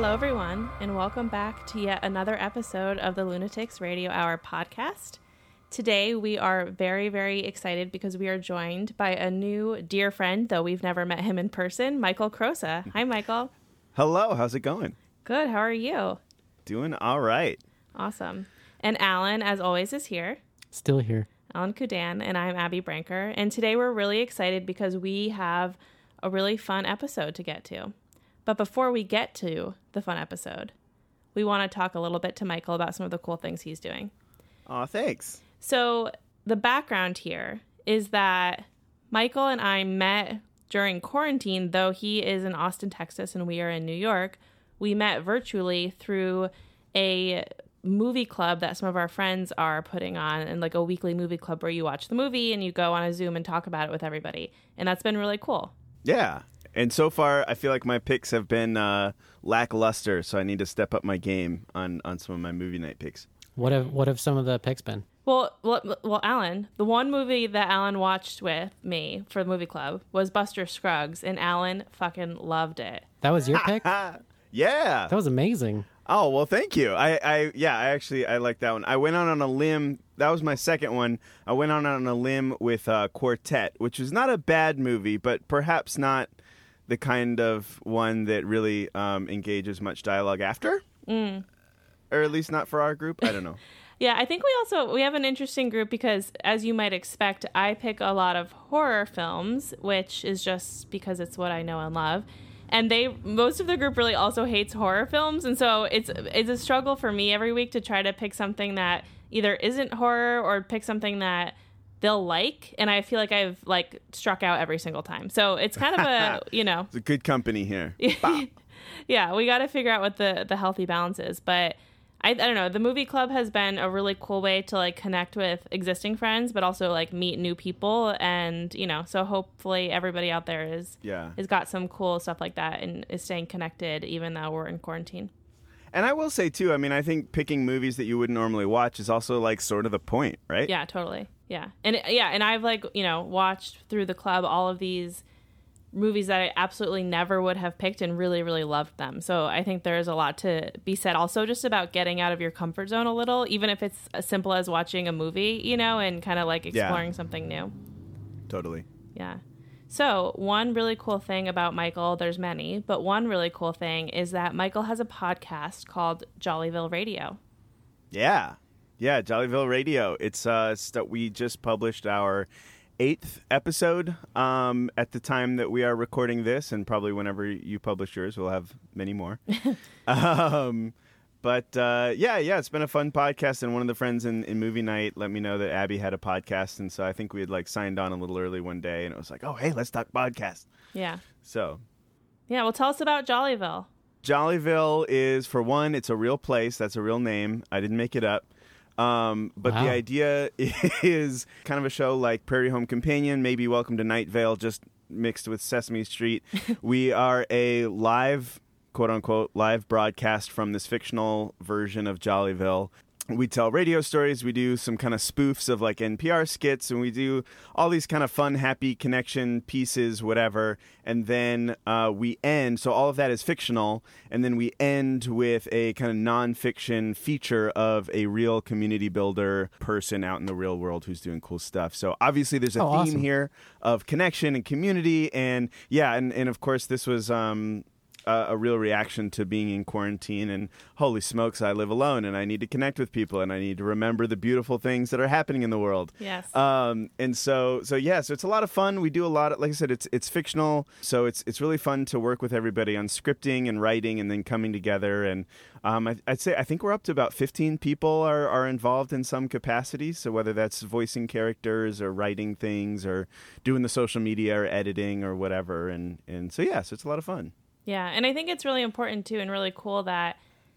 Hello, everyone, and welcome back to yet another episode of the Lunatics Radio Hour podcast. Today, we are very, very excited because we are joined by a new dear friend, though we've never met him in person, Michael Crosa. Hi, Michael. Hello, how's it going? Good. How are you? Doing all right. Awesome. And Alan, as always, is here. Still here. Alan Kudan, and I'm Abby Branker. And today we're really excited because we have a really fun episode to get to. But before we get to the fun episode, we want to talk a little bit to Michael about some of the cool things he's doing. Aw, thanks. So, the background here is that Michael and I met during quarantine, though he is in Austin, Texas, and we are in New York. We met virtually through a movie club that some of our friends are putting on, and like a weekly movie club where you watch the movie and you go on a Zoom and talk about it with everybody. And that's been really cool. Yeah. And so far, I feel like my picks have been uh, lackluster, so I need to step up my game on, on some of my movie night picks. What have what have some of the picks been? Well, well, well, Alan, the one movie that Alan watched with me for the movie club was Buster Scruggs, and Alan fucking loved it. That was your pick? Yeah. That was amazing. Oh well, thank you. I, I yeah, I actually I like that one. I went on on a limb. That was my second one. I went on on a limb with uh, Quartet, which was not a bad movie, but perhaps not the kind of one that really um, engages much dialogue after, Mm. or at least not for our group. I don't know. Yeah, I think we also we have an interesting group because as you might expect, I pick a lot of horror films, which is just because it's what I know and love. And they most of the group really also hates horror films, and so it's it's a struggle for me every week to try to pick something that either isn't horror or pick something that they'll like, and I feel like I've like struck out every single time. So it's kind of a, you know, It's a good company here. yeah, we got to figure out what the the healthy balance is. But I, I don't know. The movie club has been a really cool way to like connect with existing friends, but also like meet new people. And you know, so hopefully everybody out there is Yeah. has got some cool stuff like that and is staying connected even though we're in quarantine. And I will say too, I mean, I think picking movies that you wouldn't normally watch is also like sort of the point, right? Yeah, totally. Yeah, and it- yeah, and I've like you know watched through the club all of these movies that I absolutely never would have picked and really really loved them. So I think there is a lot to be said also just about getting out of your comfort zone a little, even if it's as simple as watching a movie, you know, and kind of like Yeah. exploring something new. Totally. Yeah. So, one really cool thing about Michael, there's many, but one really cool thing is that Michael has a podcast called Jollyville Radio. Yeah. Yeah, Jollyville Radio. It's uh st- we just published our eighth episode um, at the time that we are recording this, and probably whenever you publish yours, we'll have many more. um, but uh, yeah, yeah, it's been a fun podcast. And one of the friends in, in movie night let me know that Abby had a podcast, and so I think we had like signed on a little early one day, and it was like, oh hey, let's talk podcast. Yeah. So Yeah, well, tell us about Jollyville. Jollyville is, for one, it's a real place. That's a real name. I didn't make it up. Um, but the idea is kind of a show like Prairie Home Companion, maybe Welcome to Night Vale, just mixed with Sesame Street. we are a live, quote unquote, live broadcast from this fictional version of Jollyville. We tell radio stories, we do some kind of spoofs of like NPR skits, and we do all these kind of fun, happy connection pieces, whatever. And then uh, we end, so all of that is fictional, and then we end with a kind of nonfiction feature of a real community builder person out in the real world who's doing cool stuff. So obviously, there's a Oh, theme awesome. here of connection and community, and yeah, and, and of course, this was. Um, a, a real reaction to being in quarantine and holy smokes i live alone and i need to connect with people and i need to remember the beautiful things that are happening in the world. Yes. um, and so so yeah so it's a lot of fun. We do a lot of like i said it's it's fictional. So it's it's really fun to work with everybody on scripting and writing and then coming together. And um, I, i'd say i think we're up to about 15 people are, are involved in some capacity. So whether that's voicing characters or writing things or doing the social media or editing or whatever. And and so yeah so it's a lot of fun Yeah, and I think it's really important too and really cool that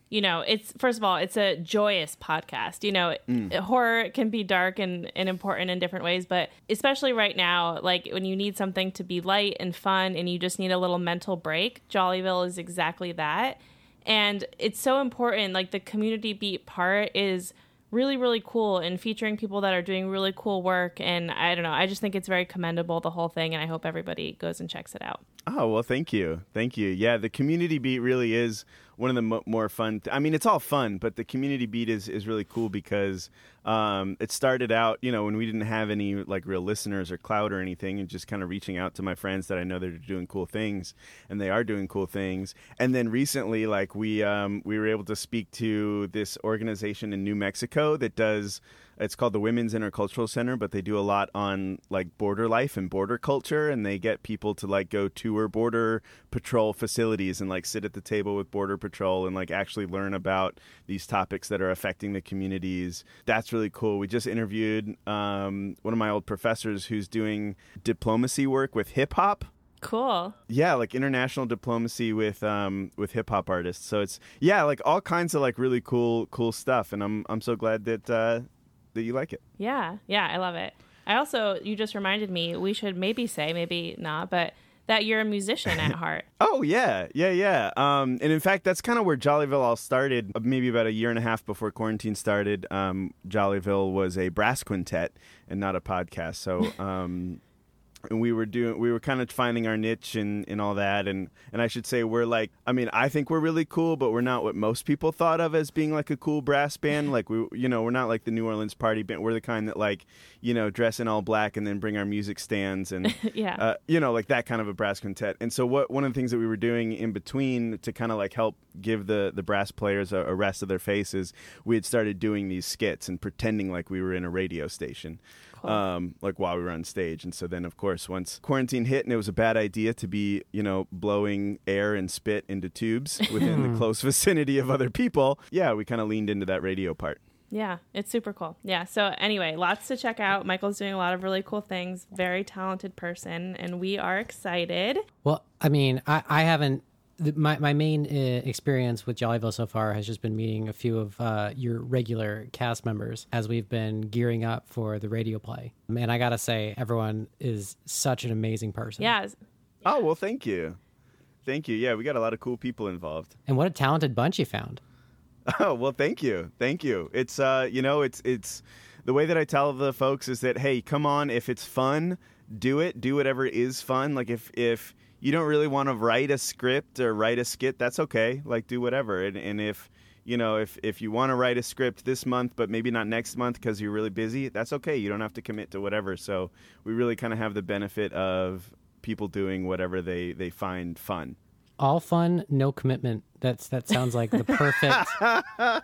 you know, it's first of all, it's a joyous podcast. You know, mm. horror can be dark and, and important in different ways, but especially right now, like when you need something to be light and fun and you just need a little mental break, Jollyville is exactly that. And it's so important. Like the community beat part is really, really cool and featuring people that are doing really cool work. And I don't know, I just think it's very commendable, the whole thing. And I hope everybody goes and checks it out. Oh well, thank you, thank you. Yeah, the community beat really is one of the mo- more fun. I mean, it's all fun, but the community beat is is really cool because um, it started out, you know, when we didn't have any like real listeners or cloud or anything, and just kind of reaching out to my friends that I know that are doing cool things, and they are doing cool things. And then recently, like we um, we were able to speak to this organization in New Mexico that does it's called the Women's Intercultural Center, but they do a lot on like border life and border culture, and they get people to like go tour border patrol facilities and like sit at the table with border patrol and like actually learn about these topics that are affecting the communities. That's really cool. We just interviewed um, one of my old professors who's doing diplomacy work with hip hop. Cool. Yeah, like international diplomacy with um with hip hop artists. So it's yeah, like all kinds of like really cool cool stuff and I'm I'm so glad that uh that you like it. Yeah. Yeah. I love it. I also, you just reminded me, we should maybe say, maybe not, but that you're a musician at heart. Oh yeah, yeah, yeah. Um, and in fact, that's kind of where Jollyville all started. uh, Maybe about a year and a half before quarantine started, um, Jollyville was a brass quintet and not a podcast. So, um, and we were doing, we were kind of finding our niche and, and all that. And and I should say, we're like, I mean, I think we're really cool, but we're not what most people thought of as being like a cool brass band. Like we, you know, we're not like the New Orleans party band. We're the kind that like, you know, dress in all black and then bring our music stands and yeah. uh, you know, like that kind of a brass quintet. And so, what one of the things that we were doing in between to kind of like help give the the brass players a, a rest of their faces, we had started doing these skits and pretending like we were in a radio station. Um, like while we were on stage, and so then, of course, once quarantine hit, and it was a bad idea to be, you know, blowing air and spit into tubes within the close vicinity of other people. Yeah, we kind of leaned into that radio part. Yeah, it's super cool. Yeah. So anyway, lots to check out. Michael's doing a lot of really cool things. Very talented person, and we are excited. Well, I mean, I, I haven't. Th- My my main uh, experience with Jollyville so far has just been meeting a few of uh, your regular cast members as we've been gearing up for the radio play. And I gotta say, everyone is such an amazing person. Yeah. Oh well, thank you, thank you. Yeah, we got a lot of cool people involved. And what a talented bunch you found. Oh well, thank you, thank you. It's uh, you know, it's it's the way that I tell the folks is that hey, come on, if it's fun, do it. Do whatever is fun. Like if if you don't really want to write a script or write a skit, that's okay. Like do whatever. And and if you know if if you want to write a script this month, but maybe not next month because you're really busy, that's okay. You don't have to commit to whatever. So we really kind of have the benefit of people doing whatever they they find fun. All fun, no commitment. That's that sounds like the perfect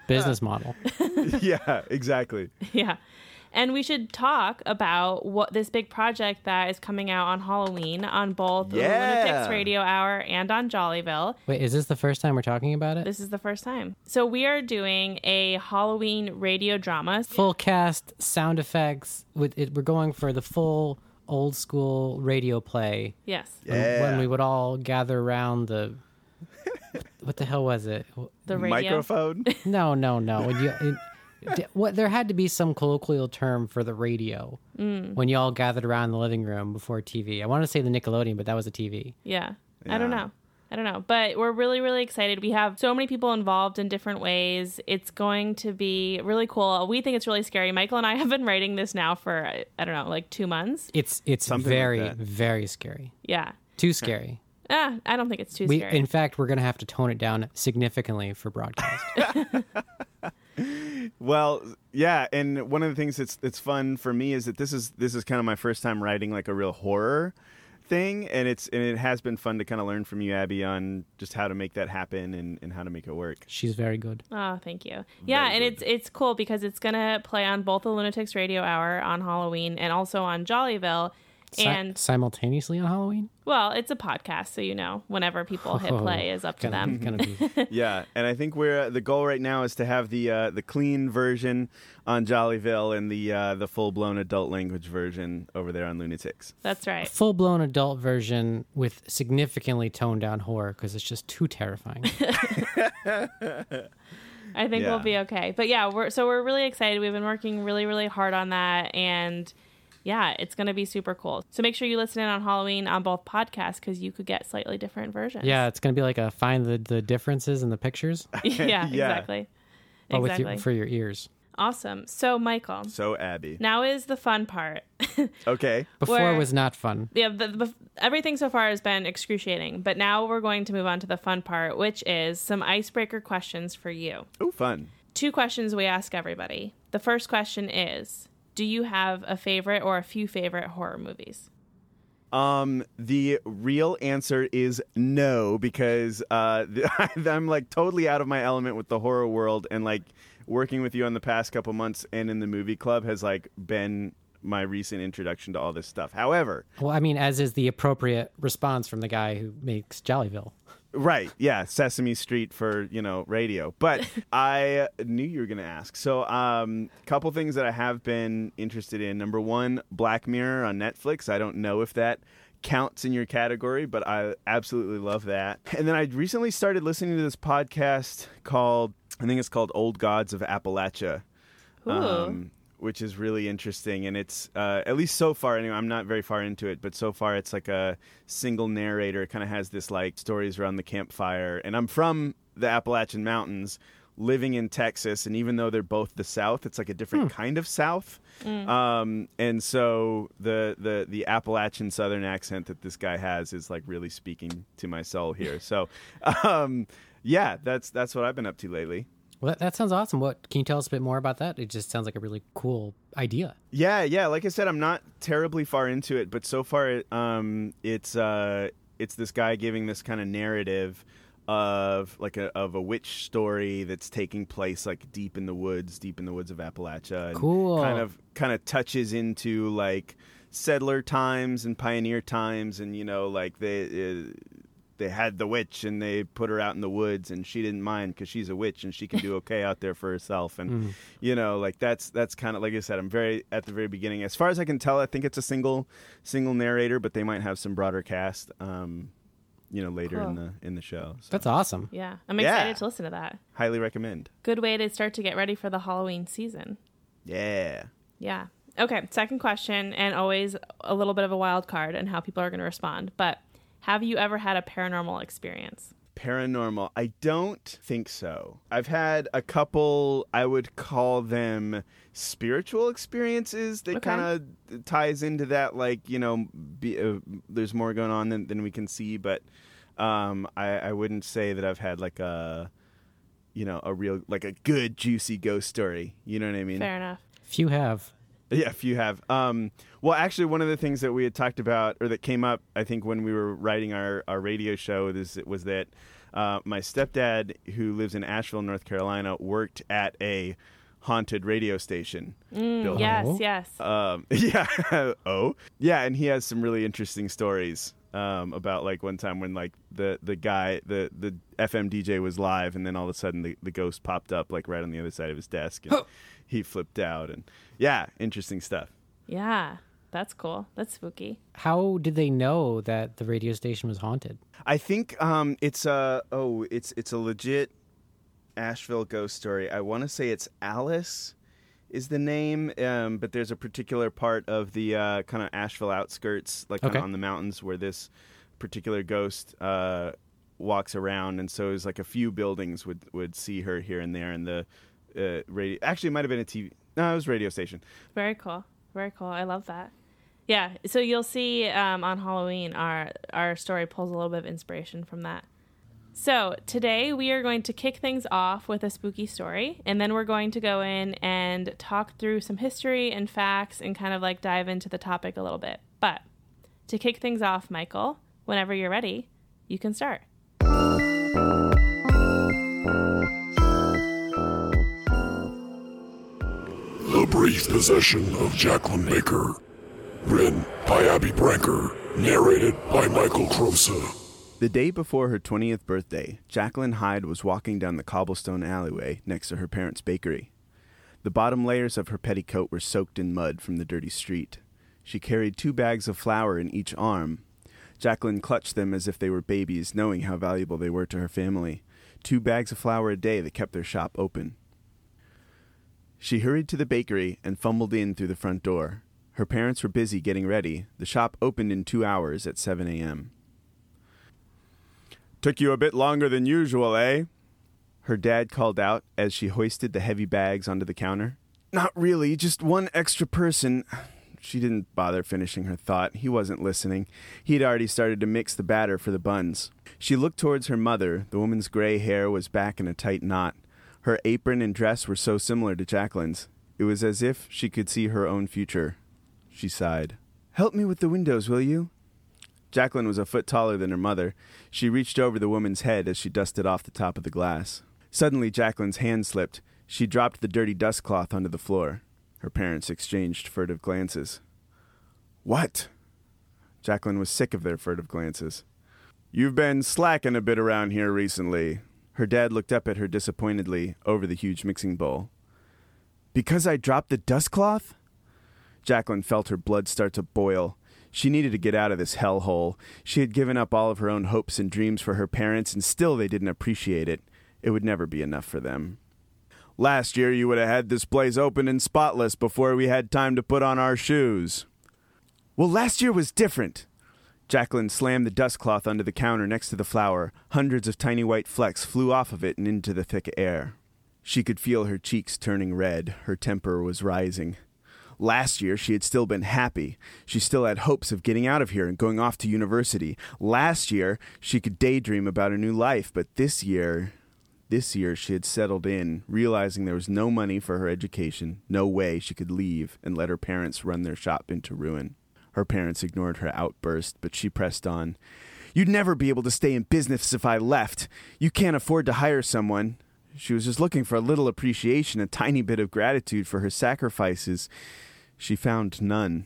business model. yeah, exactly. Yeah. And we should talk about what this big project that is coming out on Halloween on both the Yeah. Lunatics Radio Hour and on Jollyville. Wait, is this the first time we're talking about it? This is the first time. So we are doing a Halloween radio drama. Full cast, sound effects. With it, we're going for the full old school radio play. Yes. when- Yeah. when we would all gather around the what the hell was it The radio. Microphone. no no no you it, d- what there had to be some colloquial term for the radio Mm. when you all gathered around the living room before tv i want to say the nickelodeon but that was a tv Yeah. I don't know. I don't know. But we're really, really excited. We have so many people involved in different ways. It's going to be really cool. We think it's really scary. Michael and I have been writing this now for, I I don't know, like two months. it's it's Something very that. very scary Yeah. too scary Ah, I don't think it's too we scary. in fact we're gonna have to tone it down significantly for broadcast Well, yeah, and one of the things that's that's fun for me is that this is this is kind of my first time writing like a real horror thing, and it's and it has been fun to kind of learn from you, Abby, on just how to make that happen and, and how to make it work. she's very good Oh, thank you. Yeah, Very and good. it's it's cool because it's gonna play on both the Lunatics Radio Hour on Halloween and also on Jollyville. Si- And simultaneously on halloween well, it's a podcast, so you know whenever people hit play is up to gonna, them. gonna be yeah, and I think we're the goal right now is to have the uh, the clean version on Jollyville and the uh, the full blown adult language version over there on Lunatics. That's right. full blown adult version with significantly toned down horror because it's just too terrifying. I think we'll be okay. But yeah, we're so we're really excited. We've been working really, really hard on that and yeah, it's going to be super cool. So make sure you listen in on Halloween on both podcasts because you could get slightly different versions. yeah, it's gonna be like a find the, the differences in the pictures, yeah, Yeah. exactly. but with exactly. your, for your ears. Awesome. So, Michael, So Abby. now is the fun part. Okay. Before Where- was not fun. yeah, the, the, everything so far has been excruciating, but now we're going to move on to the fun part, which is some icebreaker questions for you. Oh, fun. Two questions we ask everybody. The first question is Do you have a favorite or a few favorite horror movies? Um, the real answer is no because uh, I'm like totally out of my element with the horror world, and like working with you on the past couple months and in the movie club has like been my recent introduction to all this stuff. However, Well, I mean, as is the appropriate response from the guy who makes Jollyville. Right. Yeah. Sesame Street for, you know, radio. But I knew you were going to ask. So, um, couple things that I have been interested in. Number one, Black Mirror on Netflix. I don't know if that counts in your category, but I absolutely love that. And then I recently started listening to this podcast called, I think it's called Old Gods of Appalachia um, which is really interesting. And it's uh, at least so far. Anyway, I'm not very far into it, but so far it's like a single narrator. It kind of has this like stories around the campfire. And I'm from the Appalachian Mountains, living in Texas, and even though they're both the South, it's like a different kind of South. Um, and so the the the Appalachian Southern accent that this guy has is like really speaking to my soul here. So, um, yeah, that's that's what I've been up to lately. Well, that, that sounds awesome. What can you tell us a bit more about that? It just sounds like a really cool idea. Yeah, yeah. Like I said, I'm not terribly far into it, but so far, it, um, it's uh, it's this guy giving this kind of narrative of like a of a witch story that's taking place like deep in the woods, deep in the woods of Appalachia. And Cool. Kind of kind of touches into like settler times and pioneer times, and you know, like they. They had the witch and they put her out in the woods and she didn't mind because she's a witch and she can do okay out there for herself and you know like that's that's kind of like i said i'm very at the very beginning as far as i can tell i think it's a single single narrator but they might have some broader cast um you know later in the in the show so That's awesome. Yeah, I'm Yeah. excited to listen to that. highly recommend Good way to start to get ready for the Halloween season. yeah Yeah. Okay, second question, and always a little bit of a wild card and how people are going to respond. But have you ever had a paranormal experience? paranormal i don't think so i've had a couple i would call them spiritual experiences that Okay. kind of ties into that like you know be, uh, there's more going on than, than we can see but um I, I wouldn't say that i've had like a you know a real like a good juicy ghost story you know what i mean Fair enough. Few have. Yeah, if you have. Um, well, actually, one of the things that we had talked about, or that came up, I think, when we were writing our, our radio show, is, was that uh, my stepdad, who lives in Asheville, North Carolina, worked at a haunted radio station. building. Yes, yes. Um, yeah. oh. Yeah, and he has some really interesting stories um, about like one time when like the the guy the the FM DJ was live, and then all of a sudden the, the ghost popped up like right on the other side of his desk, and he flipped out, and yeah, interesting stuff. yeah, that's cool. That's spooky. How did they know that the radio station was haunted? I think um, it's a oh, it's it's a legit Asheville ghost story. I want to say it's Alice is the name, um, but there's a particular part of the uh, kind of Asheville outskirts, like Okay. on the mountains, where this particular ghost uh, walks around, and so it's like a few buildings would would see her here and there, and the uh, radio. Actually, it might have been a TV. No, it was a radio station. Very cool. Very cool. I love that. Yeah. So you'll see um, on Halloween, our our story pulls a little bit of inspiration from that. So today we are going to kick things off with a spooky story, and then we're going to go in and talk through some history and facts, and kind of like dive into the topic a little bit. But to kick things off, Michael, whenever you're ready, you can start. The Brief Possession of Jacqueline Baker. Written by Abby Branker. Narrated by Michael Crosa. The day before her 20th birthday, Jacqueline Hyde was walking down the cobblestone alleyway next to her parents' bakery. The bottom layers of her petticoat were soaked in mud from the dirty street. She carried two bags of flour in each arm. Jacqueline clutched them as if they were babies, knowing how valuable they were to her family. Two bags of flour a day that kept their shop open. She hurried to the bakery and fumbled in through the front door. Her parents were busy getting ready. The shop opened in two hours at 7 a.m. Took you a bit longer than usual, eh? Her dad called out as she hoisted the heavy bags onto the counter. not really, just one extra person. She didn't bother finishing her thought. He wasn't listening. He'd already started to mix the batter for the buns. She looked towards her mother. The woman's gray hair was back in a tight knot. Her apron and dress were so similar to Jacqueline's. It was as if she could see her own future. She sighed. Help me with the windows, will you? Jacqueline was a foot taller than her mother. She reached over the woman's head as she dusted off the top of the glass. Suddenly, Jacqueline's hand slipped. She dropped the dirty dust cloth onto the floor. Her parents exchanged furtive glances. What? Jacqueline was sick of their furtive glances. You've been slacking a bit around here recently. Her dad looked up at her disappointedly over the huge mixing bowl. Because I dropped the dust cloth? Jacqueline felt her blood start to boil. She needed to get out of this hellhole. She had given up all of her own hopes and dreams for her parents, and still they didn't appreciate it. It would never be enough for them. Last year, you would have had this place open and spotless before we had time to put on our shoes. Well, last year was different. Jacqueline slammed the dust cloth under the counter next to the flour. Hundreds of tiny white flecks flew off of it and into the thick air. She could feel her cheeks turning red. Her temper was rising. Last year, she had still been happy. She still had hopes of getting out of here and going off to university. Last year, she could daydream about a new life, but this year, this year she had settled in, realizing there was no money for her education, no way she could leave and let her parents run their shop into ruin. Her parents ignored her outburst, but she pressed on. You'd never be able to stay in business if I left. You can't afford to hire someone. She was just looking for a little appreciation, a tiny bit of gratitude for her sacrifices. She found none.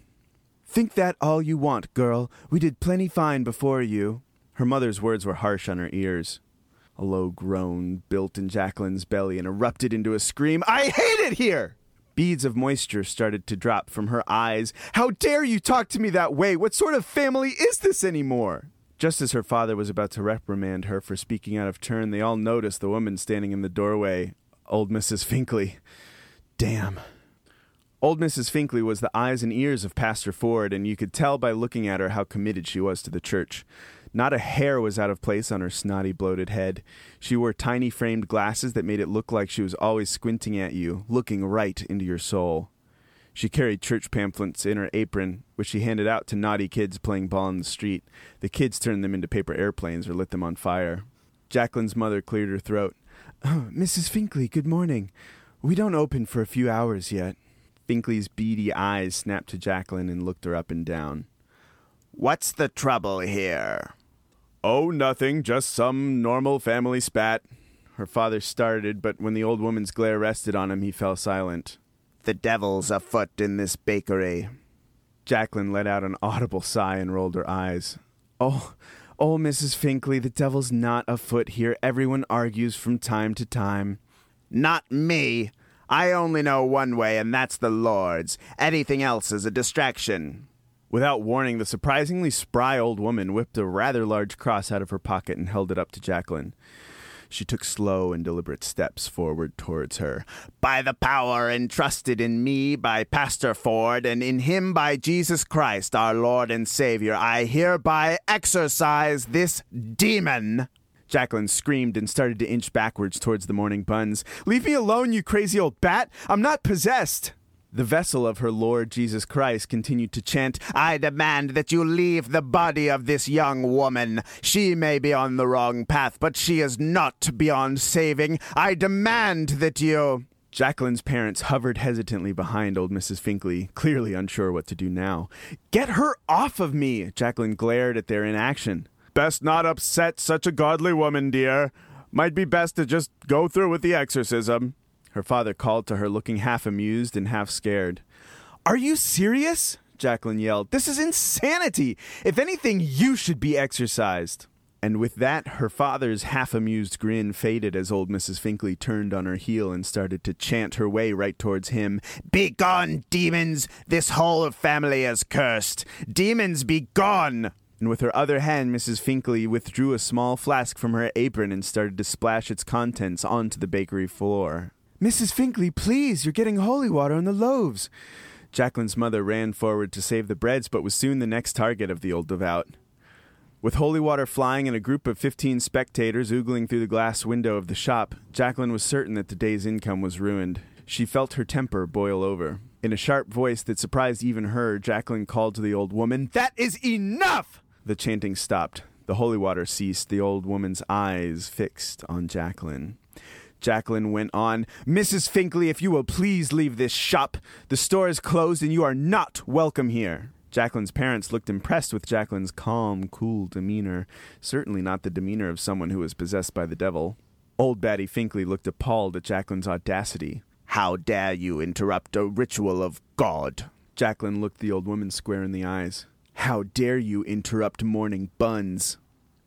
Think that all you want, girl. We did plenty fine before you. Her mother's words were harsh on her ears. A low groan built in Jacqueline's belly and erupted into a scream. I hate it here! Beads of moisture started to drop from her eyes. How dare you talk to me that way? What sort of family is this anymore? Just as her father was about to reprimand her for speaking out of turn, they all noticed the woman standing in the doorway, old Mrs. Finkley. Damn. Old Mrs. Finkley was the eyes and ears of Pastor Ford, and you could tell by looking at her how committed she was to the church. Not a hair was out of place on her snotty, bloated head. She wore tiny framed glasses that made it look like she was always squinting at you, looking right into your soul. She carried church pamphlets in her apron, which she handed out to naughty kids playing ball in the street. The kids turned them into paper airplanes or lit them on fire. Jacqueline's mother cleared her throat. Oh, Mrs. Finkley, good morning. We don't open for a few hours yet. Finkley's beady eyes snapped to Jacqueline and looked her up and down. What's the trouble here? Oh, nothing, just some normal family spat. Her father started, but when the old woman's glare rested on him, he fell silent. The devil's afoot in this bakery. Jacqueline let out an audible sigh and rolled her eyes. Oh, oh, Mrs. Finkley, the devil's not afoot here. Everyone argues from time to time. Not me. I only know one way, and that's the Lord's. Anything else is a distraction. Without warning, the surprisingly spry old woman whipped a rather large cross out of her pocket and held it up to Jacqueline. She took slow and deliberate steps forward towards her. By the power entrusted in me by Pastor Ford, and in him by Jesus Christ, our Lord and Savior, I hereby exorcise this demon. Jacqueline screamed and started to inch backwards towards the morning buns. Leave me alone, you crazy old bat! I'm not possessed! The vessel of her Lord Jesus Christ continued to chant, I demand that you leave the body of this young woman. She may be on the wrong path, but she is not beyond saving. I demand that you. Jacqueline's parents hovered hesitantly behind old Mrs. Finkley, clearly unsure what to do now. Get her off of me! Jacqueline glared at their inaction. Best not upset such a godly woman, dear. Might be best to just go through with the exorcism. Her father called to her, looking half amused and half scared. Are you serious? Jacqueline yelled. This is insanity! If anything, you should be exorcised. And with that, her father's half amused grin faded as old Mrs. Finkley turned on her heel and started to chant her way right towards him. Begone, demons! This whole family is cursed! Demons, be gone! And with her other hand, Mrs. Finkley withdrew a small flask from her apron and started to splash its contents onto the bakery floor. Mrs. Finkley, please, you're getting holy water on the loaves. Jacqueline's mother ran forward to save the breads, but was soon the next target of the old devout. With holy water flying and a group of fifteen spectators oogling through the glass window of the shop, Jacqueline was certain that the day's income was ruined. She felt her temper boil over. In a sharp voice that surprised even her, Jacqueline called to the old woman, That is enough! The chanting stopped. The holy water ceased, the old woman's eyes fixed on Jacqueline. Jacqueline went on, Mrs. Finkley, if you will please leave this shop. The store is closed and you are not welcome here. Jacqueline's parents looked impressed with Jacqueline's calm, cool demeanor, certainly not the demeanor of someone who was possessed by the devil. Old Batty Finkley looked appalled at Jacqueline's audacity. How dare you interrupt a ritual of God? Jacqueline looked the old woman square in the eyes. How dare you interrupt morning buns?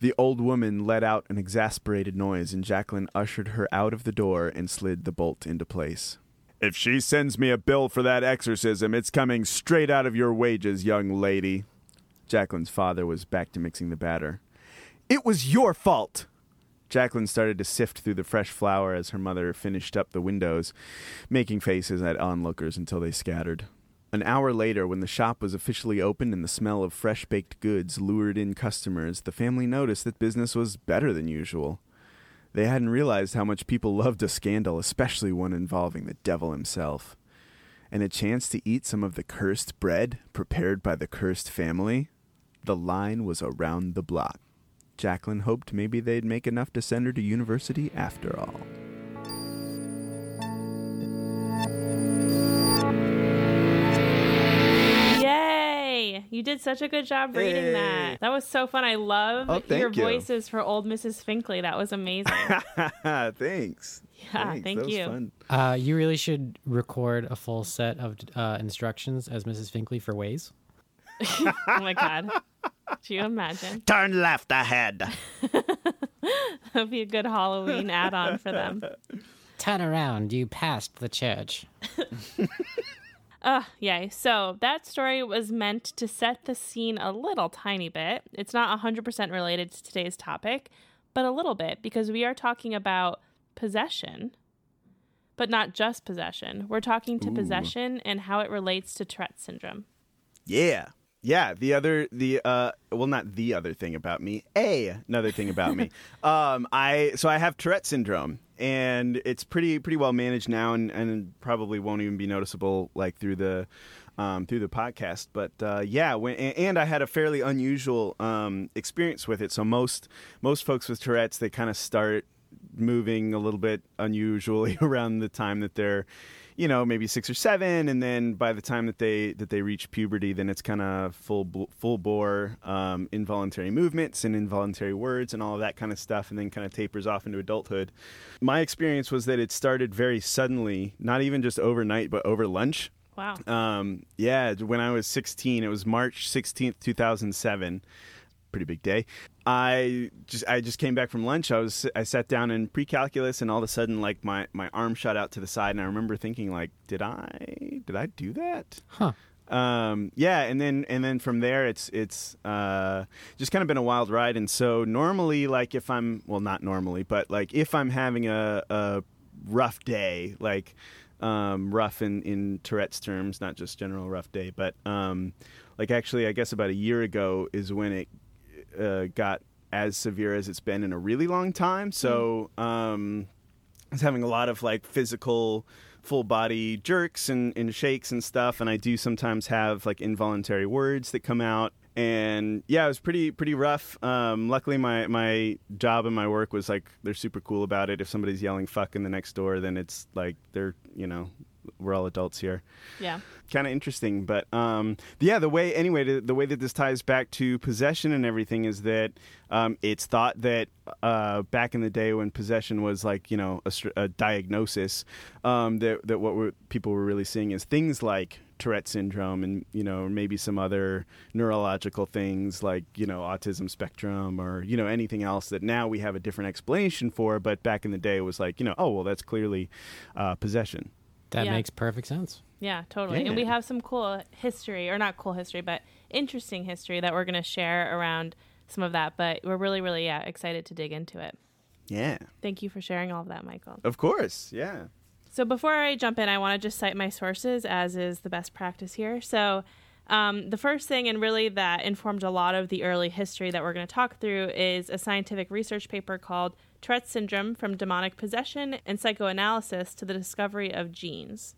The old woman let out an exasperated noise, and Jacqueline ushered her out of the door and slid the bolt into place. If she sends me a bill for that exorcism, it's coming straight out of your wages, young lady. Jacqueline's father was back to mixing the batter. It was your fault! Jacqueline started to sift through the fresh flour as her mother finished up the windows, making faces at onlookers until they scattered. An hour later, when the shop was officially opened and the smell of fresh baked goods lured in customers, the family noticed that business was better than usual. They hadn't realized how much people loved a scandal, especially one involving the devil himself. And a chance to eat some of the cursed bread prepared by the cursed family? The line was around the block. Jacqueline hoped maybe they'd make enough to send her to university after all. You did such a good job reading Hey. that. That was so fun. I love Oh, your you. voices for old Mrs. Finkley. That was amazing. Thanks. Yeah, Thanks. thank that was you. Fun. Uh, you really should record a full set of uh, instructions as Mrs. Finkley for Waze. oh my god. Do you imagine? Turn left ahead. That'd be a good Halloween add-on for them. Turn around, you passed the church. Uh, yay. So that story was meant to set the scene a little tiny bit. It's not 100% related to today's topic, but a little bit because we are talking about possession, but not just possession. We're talking to possession and how it relates to Tourette syndrome. Yeah. Yeah, the other the uh well not the other thing about me, a another thing about me. Um I so I have Tourette syndrome and it's pretty pretty well managed now and and probably won't even be noticeable like through the um, through the podcast, but uh, yeah, when, and and I had a fairly unusual um, experience with it. So most most folks with Tourette's, they kind of start moving a little bit unusually around the time that they're you know maybe six or seven and then by the time that they that they reach puberty then it's kind of full full bore um, involuntary movements and involuntary words and all of that kind of stuff and then kind of tapers off into adulthood my experience was that it started very suddenly not even just overnight but over lunch Wow. um, yeah, when I was 16, it was March 16th, 2007. Pretty big day. I just I just came back from lunch. I was I sat down in pre-calculus and all of a sudden like my my arm shot out to the side and I remember thinking like did I did I do that? Huh. um yeah and then and then from there it's it's uh just kind of been a wild ride and so normally like if i'm well not normally but like if i'm having a a rough day like um rough in in tourette's terms not just general rough day but um like actually i guess about a year ago is when it uh, got as severe as it's been in a really long time. So um I was having a lot of like physical full body jerks and, and shakes and stuff and I do sometimes have like involuntary words that come out. And yeah it was pretty pretty rough. Um, luckily my my job and my work was like they're super cool about it. If somebody's yelling fuck in the next door then it's like they're you know we're all adults here Yeah. kind of interesting. But um, yeah, the way anyway, the, the way that this ties back to possession and everything is that um, it's thought that uh, back in the day when possession was like you know a, a diagnosis, um, that that what were, people were really seeing is things like Tourette syndrome and you know maybe some other neurological things like you know autism spectrum or you know anything else that now we have a different explanation for. But back in the day, it was like you know oh well that's clearly uh, possession. That Yeah. makes perfect sense. Yeah, totally. And we have some cool history, or not cool history, but interesting history that we're going to share around some of that. But we're really, really, yeah, excited to dig into it. Yeah, Thank you for sharing all of that, Michael. of course. Yeah. So before I jump in, I want to just cite my sources, as is the best practice here. So Um, the first thing, and really that informed a lot of the early history that we're going to talk through, is a scientific research paper called Tourette's Syndrome From Demonic Possession and Psychoanalysis to the Discovery of Genes.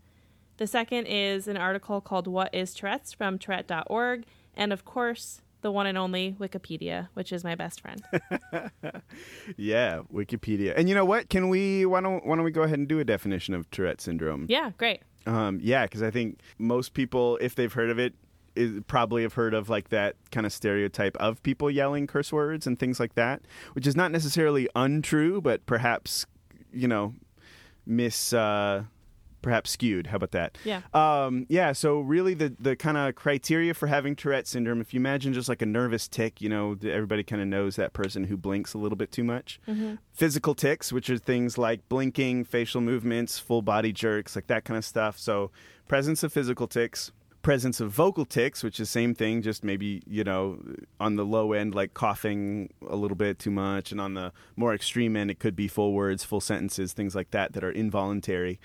The second is an article called What is Tourette's from Tourette.org. And of course, the one and only Wikipedia, which is my best friend. Yeah, Wikipedia. And you know what? Can we why don't why don't we go ahead and do a definition of Tourette syndrome? yeah, great. Um, yeah, because I think most people, if they've heard of it, is, probably have heard of like that kind of stereotype of people yelling curse words and things like that, which is not necessarily untrue, but perhaps you know, miss. Uh, Perhaps skewed. How about that? Yeah. Um, yeah. So really, the the kind of criteria for having Tourette syndrome, if you imagine just like a nervous tic, you know, everybody kind of knows that person who blinks a little bit too much. Physical tics, which are things like blinking, facial movements, full body jerks, like that kind of stuff. So presence of physical tics. Presence of vocal tics, which is the same thing, just maybe you know on the low end, like coughing a little bit too much, and on the more extreme end, it could be full words, full sentences, things like that that are involuntary.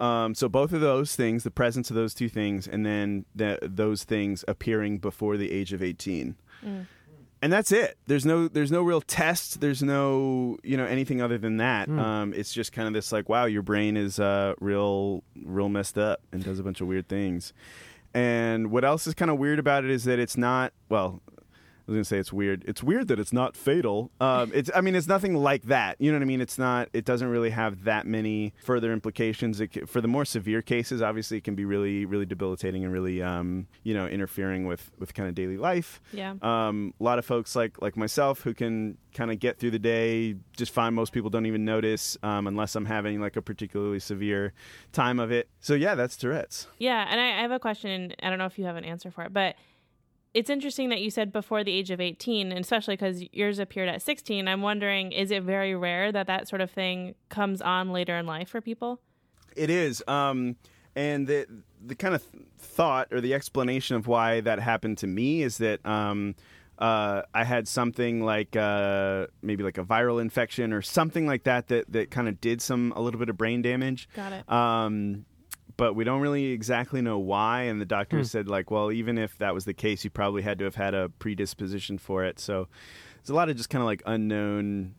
Um, so both of those things, the presence of those two things, and then the, those things appearing before the age of eighteen, and that's it. There's no there's no real test. There's no you know anything other than that. Um, it's just kind of this like wow, your brain is uh, real real messed up and does a bunch of weird things. And what else is kind of weird about it is that it's not well. I was gonna say it's weird. It's weird that it's not fatal. Um, it's I mean it's nothing like that. You know what I mean? It's not. It doesn't really have that many further implications. It, for the more severe cases, obviously, it can be really really debilitating and really um, you know interfering with with kind of daily life. Yeah. Um, a lot of folks like like myself who can kind of get through the day just fine. Most people don't even notice um, unless I'm having like a particularly severe time of it. So yeah, that's Tourette's. Yeah, and I, I have a question. I don't know if you have an answer for it, but it's interesting that you said before the age of 18, and especially because yours appeared at 16. I'm wondering, is it very rare that that sort of thing comes on later in life for people? It is. Um, and the the kind of thought or the explanation of why that happened to me is that um, uh, I had something like uh, maybe like a viral infection or something like that that, that kind of did some a little bit of brain damage. Got it. Um, but we don't really exactly know why. And the doctor hmm. said like, well, even if that was the case, you probably had to have had a predisposition for it. So there's a lot of just kind of like unknown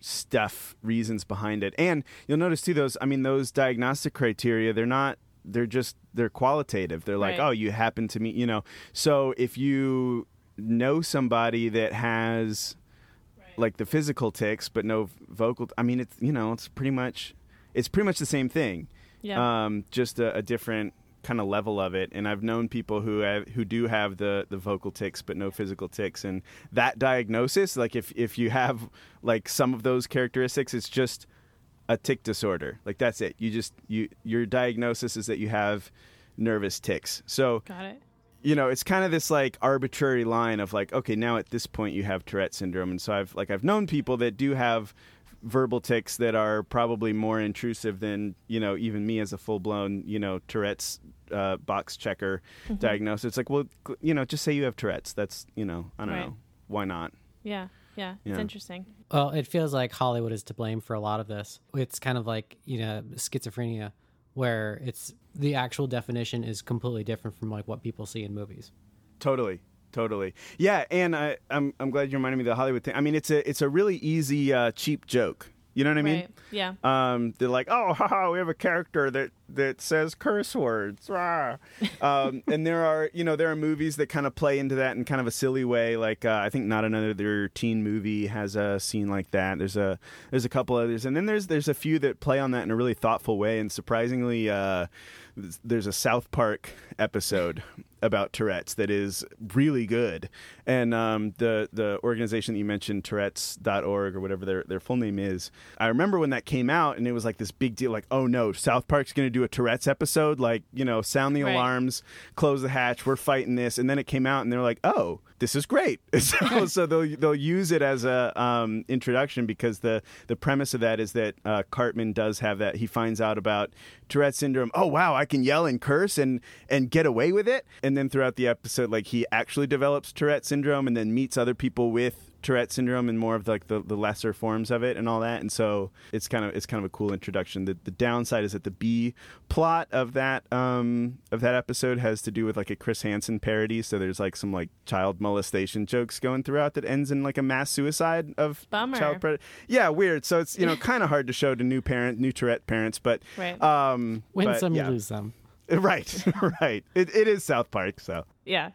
stuff reasons behind it and you'll notice too those i mean those diagnostic criteria they're not they're just they're qualitative they're like Right. oh you happen to meet you know so if you know somebody that has like the physical tics but no vocal i mean it's you know it's pretty much it's pretty much the same thing Yeah. um, just a, a different kind of level of it. And I've known people who have, who do have the, the vocal tics but no physical tics, and that diagnosis, like if if you have like some of those characteristics, it's just a tic disorder. Like that's it. You just you your diagnosis is that you have nervous tics. So Got it. you know, it's kind of this like arbitrary line of like, okay, now at this point you have Tourette syndrome, and so I've like I've known people that do have verbal tics that are probably more intrusive than you know even me as a full blown you know Tourette's uh, box checker diagnosis. It's like, well, you know, just say you have Tourette's. That's you know, I don't Right. know, why not? Yeah. Yeah. It's Yeah. interesting. Well, it feels like Hollywood is to blame for a lot of this. It's kind of like, you know, schizophrenia, where it's the actual definition is completely different from like what people see in movies. Totally. Totally. Yeah, and I, I'm I'm glad you reminded me of the Hollywood thing. I mean, it's a it's a really easy uh, cheap joke. You know what I mean? Right. Yeah. Um, they're like, oh, haha, we have a character that that says curse words, Rah. um, and there are, you know, there are movies that kind of play into that in kind of a silly way. Like, uh, I think not another teen movie has a scene like that. There's a there's a couple others, and then there's there's a few that play on that in a really thoughtful way. And surprisingly, uh, there's a South Park episode about Tourette's that is really good. And um, the the organization that you mentioned, Tourette's.org or whatever their their full name is, I remember when that came out and it was like this big deal. Like, oh no, South Park's going to do a Tourette's episode. Like, you know, sound the Right. alarms, close the hatch. We're fighting this. And then it came out and they're like, oh, this is great. so, so they'll they'll use it as a um, introduction because the the premise of that is that uh, Cartman does have that. He finds out about Tourette syndrome. Oh wow, I can yell and curse and and get away with it. And then throughout the episode, like he actually develops Tourette syndrome and then meets other people with Tourette syndrome and more of like the, the lesser forms of it and all that. And so it's kind of it's kind of a cool introduction. The the downside is that the B plot of that um of that episode has to do with like a Chris Hansen parody. So there's like some like child molestation jokes going throughout that ends in like a mass suicide of Bummer. child predator. Yeah, weird. So it's you know kind of hard to show to new parent new Tourette parents, but Right. um Win but, some, yeah. lose some. Right, right. It, it is South Park, so Yeah.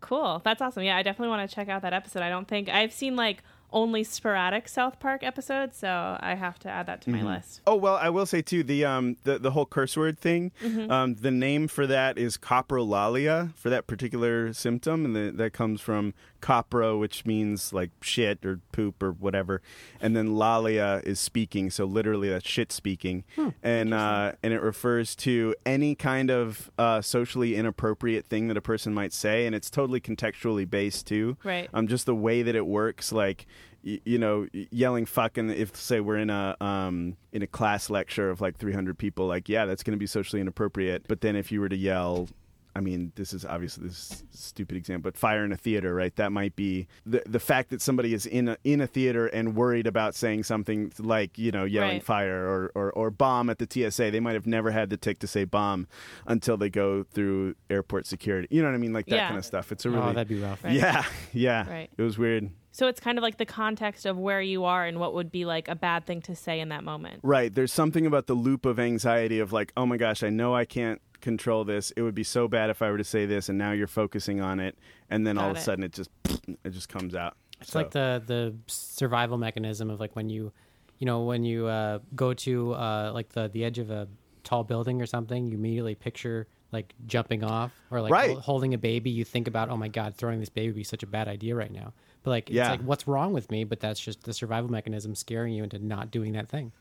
Cool. That's awesome. Yeah, I definitely want to check out that episode. I don't think I've seen like only sporadic South Park episodes, so I have to add that to my list. Oh well, I will say too the um the, the whole curse word thing. Um, the name for that is coprolalia for that particular symptom, and the, that comes from copro, which means like shit or poop or whatever, and then lalia is speaking, so literally that's shit speaking, and uh, and it refers to any kind of uh, socially inappropriate thing that a person might say, and it's totally contextually based too. Right. Um, just the way that it works, like y- you know, yelling "fucking" if say we're in a um in a class lecture of like 300 people, like yeah, that's going to be socially inappropriate. But then if you were to yell. I mean, this is obviously this is a stupid example, but fire in a theater, right? That might be the the fact that somebody is in a in a theater and worried about saying something like you know yelling Right. fire or, or or bomb at the TSA. They might have never had the tic to say bomb until they go through airport security. You know what I mean? Like that Yeah. kind of stuff. It's a oh, really Oh, that'd be rough. Right. yeah yeah. Right. It was weird. So it's kind of like the context of where you are and what would be like a bad thing to say in that moment. Right. There's something about the loop of anxiety of like, oh my gosh, I know I can't control this. It would be so bad if I were to say this, and now you're focusing on it, and then all Got of a it. sudden it just it just comes out. It's So- like the the survival mechanism of like when you, you know, when you uh, go to uh, like the the edge of a tall building or something, you immediately picture like jumping off or like Right. hol- holding a baby. You think about, oh my god, throwing this baby would be such a bad idea right now. But like, Yeah. it's like, what's wrong with me? But that's just the survival mechanism scaring you into not doing that thing.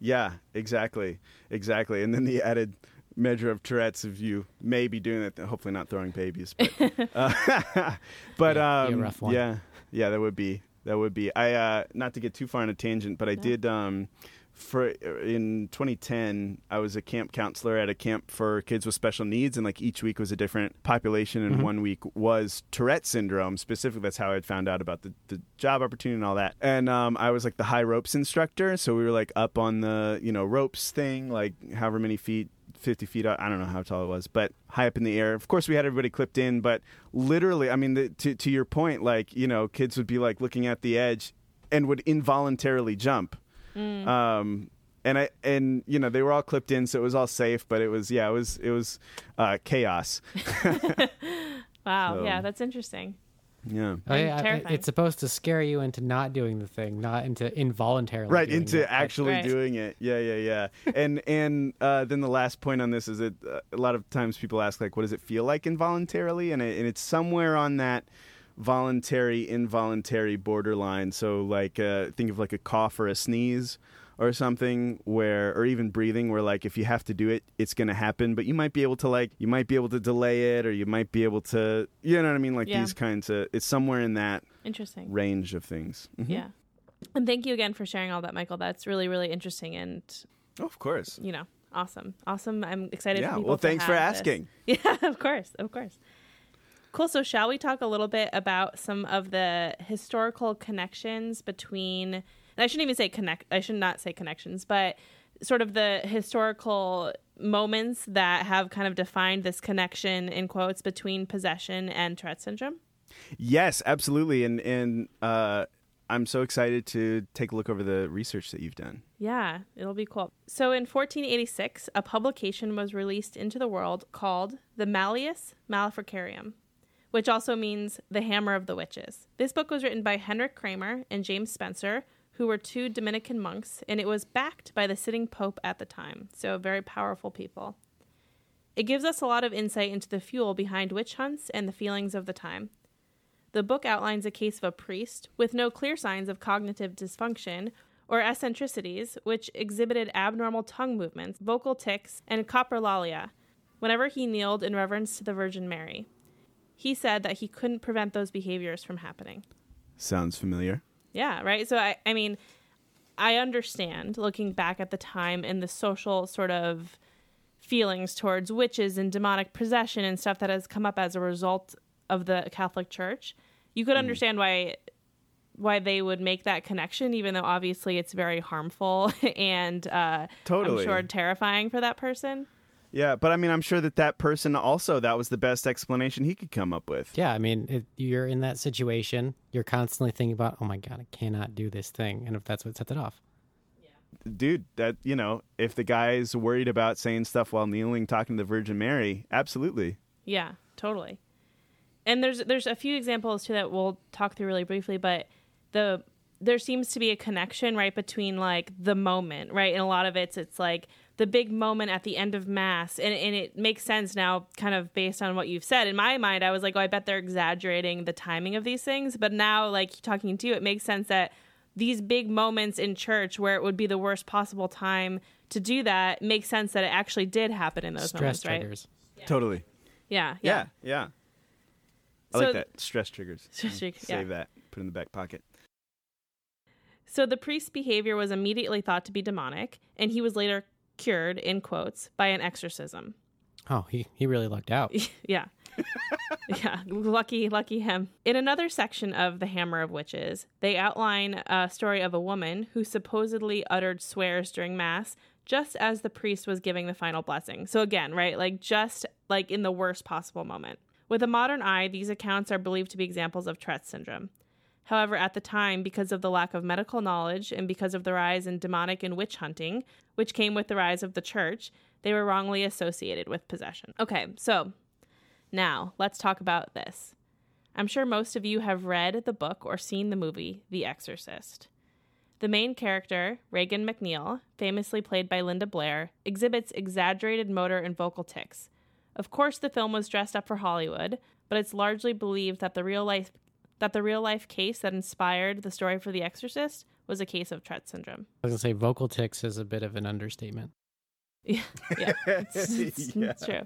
Yeah, exactly, exactly. And then the added measure of Tourette's of you may be doing that. Hopefully, not throwing babies, but uh, but Yeah, um, rough one. yeah, yeah, that would be that would be. I uh, not to get too far on a tangent, but I did um, for in 2010. I was a camp counselor at a camp for kids with special needs, and like each week was a different population, and one week was Tourette syndrome. Specifically, that's how I had found out about the, the job opportunity and all that. And um, I was like the high ropes instructor, so we were like up on the you know ropes thing, like however many feet 50 feet up. I don't know how tall it was, but high up in the air. Of course, we had everybody clipped in, but literally, I mean, the, to, to your point, like, you know, kids would be like looking at the edge and would involuntarily jump. Um, and I, and you know, they were all clipped in, so it was all safe, but it was, yeah, it was, it was, uh, chaos. Wow. So- yeah, that's interesting. Yeah. Yeah, I- it's supposed to scare you into not doing the thing, not into involuntarily. right doing into it. actually Right. doing it yeah yeah yeah and and uh, then the last point on this is that uh, a lot of times people ask like what does it feel like involuntarily and, it, and it's somewhere on that voluntary involuntary borderline so like uh, think of like a cough or a sneeze or something where or even breathing where like if you have to do it it's going to happen but you might be able to like you might be able to delay it or you might be able to you know what i mean like Yeah. these kinds of it's somewhere in that Interesting. range of things Mhm. Yeah. And thank you again for sharing all that, Michael. That's really, really interesting and, oh, of course you know, awesome. Awesome. I'm excited yeah well thanks for have this. asking Yeah, of course, of course. Cool. So, shall we talk a little bit about some of the historical connections between? And I shouldn't even say connect. I should not say connections, but sort of the historical moments that have kind of defined this connection in quotes between possession and Tourette syndrome. Yes, absolutely, and and uh, I'm so excited to take a look over the research that you've done. Yeah, it'll be cool. So in 1486, a publication was released into the world called the Malleus Maleficarum, which also means the Hammer of the Witches. This book was written by Henrik Kramer and James Spencer, who were two Dominican monks, and it was backed by the sitting pope at the time, so very powerful people. It gives us a lot of insight into the fuel behind witch hunts and the feelings of the time. The book outlines a case of a priest with no clear signs of cognitive dysfunction or eccentricities, which exhibited abnormal tongue movements, vocal tics, and coprolalia whenever he kneeled in reverence to the Virgin Mary. He said that he couldn't prevent those behaviors from happening. Sounds familiar. Yeah, right. So I, I mean, I understand looking back at the time and the social sort of feelings towards witches and demonic possession and stuff that has come up as a result of the Catholic Church. You could understand why why they would make that connection, even though obviously it's very harmful and uh, Totally. I'm sure terrifying for that person. Yeah, but I mean, I'm sure that that person also that was the best explanation he could come up with. Yeah, I mean, if you're in that situation, you're constantly thinking about, oh my God, I cannot do this thing. And if that's what sets it off. Yeah. Dude, that you know, if the guy's worried about saying stuff while kneeling, talking to the Virgin Mary, absolutely. Yeah, totally. And there's there's a few examples too that we'll talk through really briefly, but the there seems to be a connection right between like the moment, right? And a lot of it's it's like the big moment at the end of mass and, and it makes sense now kind of based on what you've said in my mind i was like oh i bet they're exaggerating the timing of these things but now like talking to you it makes sense that these big moments in church where it would be the worst possible time to do that makes sense that it actually did happen in those Stress moments right triggers. Totally. yeah Yeah, yeah. I So- like that. Stress triggers. Stress trigger, yeah. Save that. Put it in the back pocket. So the priest's behavior was immediately thought to be demonic, and he was later cured, in quotes, by an exorcism. Oh, he, he really lucked out. yeah. yeah, lucky, lucky him. In another section of The Hammer of Witches, they outline a story of a woman who supposedly uttered swears during Mass just as the priest was giving the final blessing. So, again, right, like just like in the worst possible moment. With a modern eye, these accounts are believed to be examples of Tourette's syndrome. However, at the time, because of the lack of medical knowledge and because of the rise in demonic and witch hunting, which came with the rise of the church, they were wrongly associated with possession. Okay, so now let's talk about this. I'm sure most of you have read the book or seen the movie The Exorcist. The main character, Regan MacNeil, famously played by Linda Blair, exhibits exaggerated motor and vocal tics. Of course, the film was dressed up for Hollywood, but it's largely believed that the real life that the real life case that inspired the story for The Exorcist was a case of Tourette syndrome. I was going to say vocal tics is a bit of an understatement. Yeah, yeah, it's, it's- Yeah. it's true.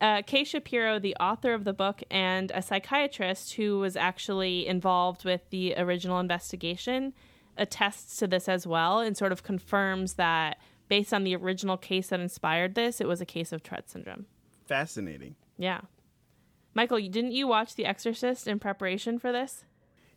Uh, Kay Shapiro, the author of the book and a psychiatrist who was actually involved with the original investigation, attests to this as well and sort of confirms that based on the original case that inspired this, it was a case of Tourette syndrome. Fascinating. Yeah. Michael, didn't you watch The Exorcist in preparation for this?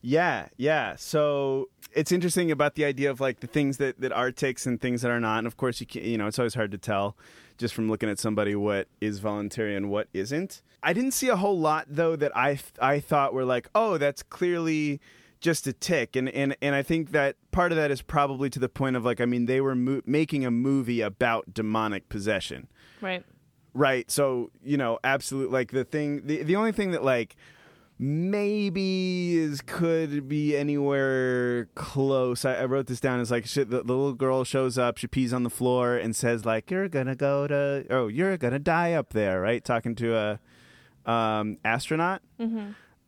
Yeah, yeah. So it's interesting about the idea of like the things that, that are tics and things that are not. And of course, you can, you know, it's always hard to tell just from looking at somebody what is voluntary and what isn't. I didn't see a whole lot though that I I thought were like, oh, that's clearly just a tic. And and and I think that part of that is probably to the point of like, I mean, they were mo- making a movie about demonic possession. Right. Right. So, you know, absolute like the thing the the only thing that like maybe is could be anywhere close. I, I wrote this down as like shit, the, the little girl shows up, she pees on the floor and says like you're gonna go to oh you're gonna die up there, right? Talking to a um, astronaut.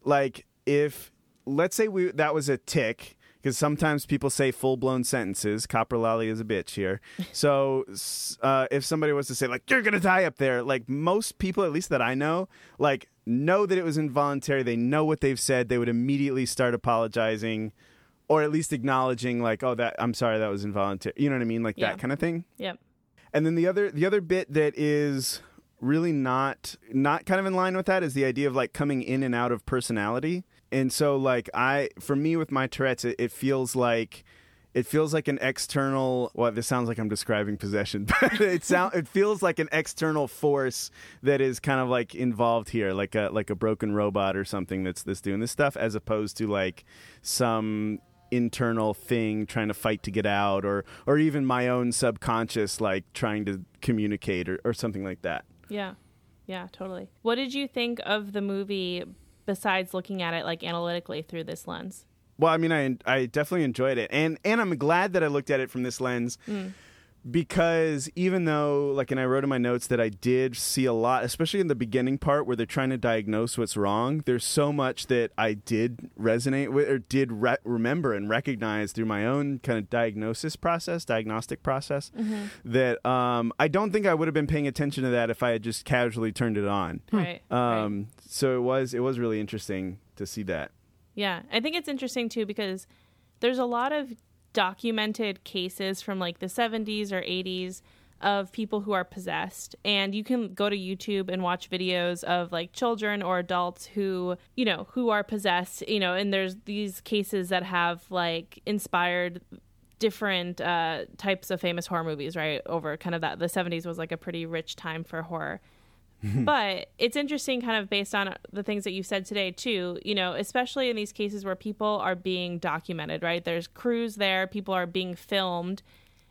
Like if let's say we that was a tic because sometimes people say full blown sentences. Coprolalia is a bitch here. So uh, if somebody was to say like you're gonna die up there, like most people, at least that I know, like know that it was involuntary. They know what they've said. They would immediately start apologizing, or at least acknowledging like oh that I'm sorry that was involuntary. You know what I mean? Like Yeah. that kind of thing. Yep. And then the other the other bit that is really not not kind of in line with that is the idea of like coming in and out of personality. And so like I for me with my Tourette's it, it feels like it feels like an external well this sounds like I'm describing possession but it sound it feels like an external force that is kind of like involved here like a like a broken robot or something that's that's doing this stuff as opposed to like some internal thing trying to fight to get out or or even my own subconscious like trying to communicate or, or something like that Yeah. Yeah, totally. What did you think of the movie besides looking at it like analytically through this lens? well i mean i i definitely enjoyed it and and i'm glad that i looked at it from this lens mm. Because even though like and i wrote in my notes that i did see a lot especially in the beginning part where they're trying to diagnose what's wrong there's so much that i did resonate with or did re- remember and recognize through my own kind of diagnosis process diagnostic process that um, i don't think i would have been paying attention to that if i had just casually turned it on Right. right. um, so it was it was really interesting to see that Yeah, I think it's interesting too because there's a lot of documented cases from like the 70s or 80s of people who are possessed. And you can go to YouTube and watch videos of like children or adults who you know who are possessed you know and there's these cases that have like inspired different uh, types of famous horror movies right over kind of that. The 70s was like a pretty rich time for horror but it's interesting kind of based on the things that you said today too you know especially in these cases where people are being documented right? There's crews there people are being filmed.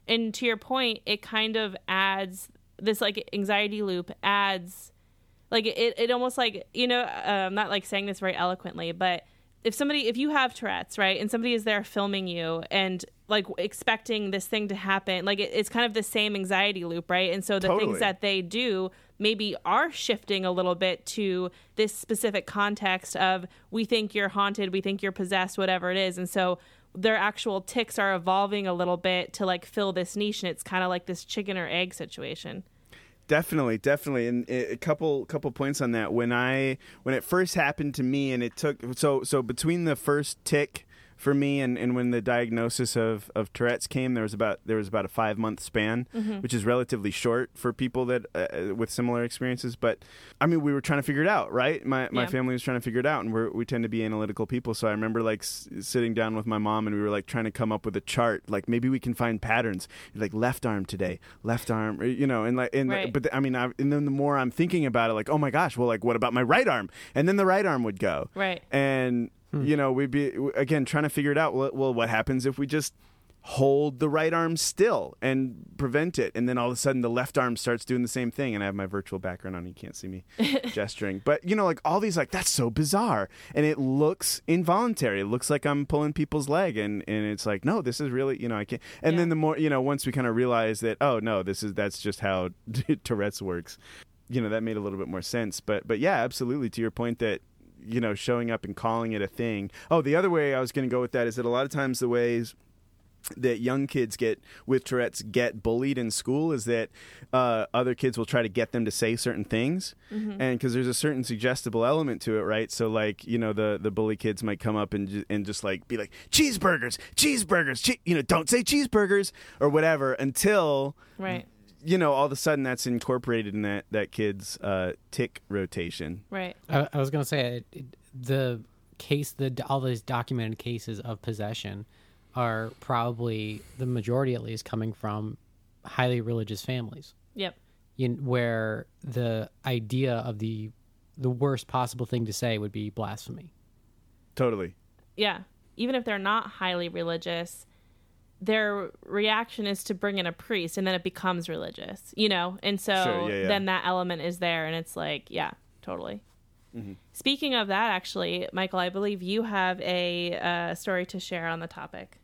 And to your point it kind of adds this like anxiety loop adds like it, it almost like you know uh, i'm not like saying this very eloquently but if somebody if you have tourette's right and somebody is there filming you and like expecting this thing to happen like it, it's kind of the same anxiety loop right? And so the Totally. things that they do maybe are shifting a little bit to this specific context of we think you're haunted we think you're possessed whatever it is. And so their actual tics are evolving a little bit to like fill this niche and it's kind of like this chicken or egg situation. Definitely, definitely, and a a couple couple points on that. When I when it first happened to me, and it took so so between the first tic for me and, and when the diagnosis of, of Tourette's came, there was about there was about a five month span, which is relatively short for people that uh, with similar experiences. But I mean, we were trying to figure it out, right? My my Yeah. family was trying to figure it out, and we're, we tend to be analytical people. So I remember like s- sitting down with my mom, and we were like trying to come up with a chart, like maybe we can find patterns, like left arm today, left arm, you know, and like and Right. but the, I mean, I, and then the more I'm thinking about it, like oh my gosh, well, like what about my right arm? And then the right arm would go, Right. and Hmm. you know we'd be again trying to figure it out well, well what happens if we just hold the right arm still and prevent it? And then all of a sudden the left arm starts doing the same thing and i have my virtual background on you can't see me gesturing. But you know like all these like that's so bizarre. And it looks involuntary. It looks like i'm pulling people's leg and and it's like no this is really you know i can't. And Yeah. then the more you know once we kind of realize that oh no this is that's just how tourette's works you know that made a little bit more sense. But but yeah absolutely to your point that you know showing up and calling it a thing. Oh the other way i was going to go with that is that a lot of times the ways that young kids get with tourette's get bullied in school is that uh, other kids will try to get them to say certain things. And because there's a certain suggestible element to it right? So like you know the the bully kids might come up and, ju- and just like be like cheeseburgers! Cheeseburgers! Che-, you know don't say cheeseburgers! or whatever until right you know all of a sudden that's incorporated in that that kid's uh, tic rotation. Right. I, I was gonna say it, it- the case, the all these documented cases of possession are probably the majority, at least, coming from highly religious families, yep. In, where the idea of the the worst possible thing to say would be blasphemy. totally. Yeah, even if they're not highly religious, their reaction is to bring in a priest and then it becomes religious, you know? And so Sure, yeah, yeah. then that element is there and it's like, yeah, totally. Speaking of that, actually, Michael, I believe you have a uh, story to share on the topic.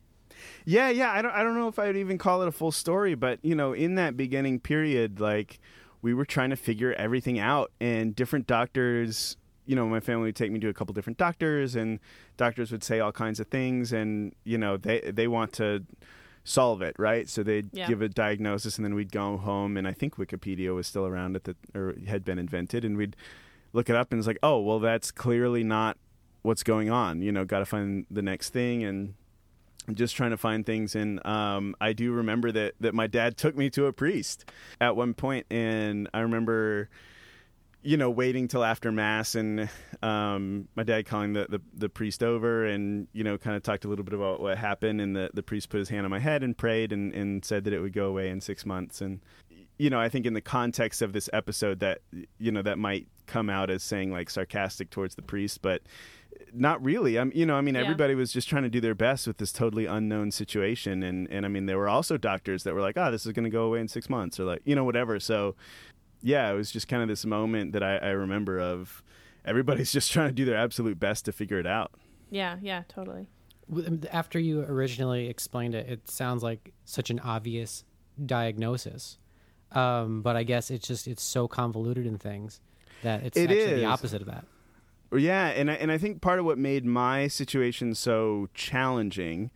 Yeah, yeah. I don't, I don't know if I would even call it a full story, but you know, in that beginning period, like we were trying to figure everything out, and different doctors. You know, my family would take me to a couple different doctors, and doctors would say all kinds of things, and you know, they they want to solve it, right? So they'd Yeah. give a diagnosis, and then we'd go home, and I think Wikipedia was still around at the or had been invented, and we'd look it up, and it's like, oh, well, that's clearly not what's going on. You know, got to find the next thing, and I'm just trying to find things and um, i do remember that, that my dad took me to a priest at one point and i remember you know waiting till after mass and um, my dad calling the, the, the priest over and you know kind of talked a little bit about what happened and the, the priest put his hand on my head and prayed and, and said that it would go away in six months. And you know i think in the context of this episode that you know that might come out as saying like sarcastic towards the priest but not really. I'm you know i mean Yeah. everybody was just trying to do their best with this totally unknown situation. And and i mean there were also doctors that were like oh this is going to go away in six months or like you know whatever. So yeah it was just kind of this moment that i, I remember of everybody's just trying to do their absolute best to figure it out Yeah, yeah, totally. After you originally explained it, it sounds like such an obvious diagnosis, um, but I guess it's just it's so convoluted in things that it's It actually is. the opposite of that. Yeah, and I, and I think part of what made my situation so challenging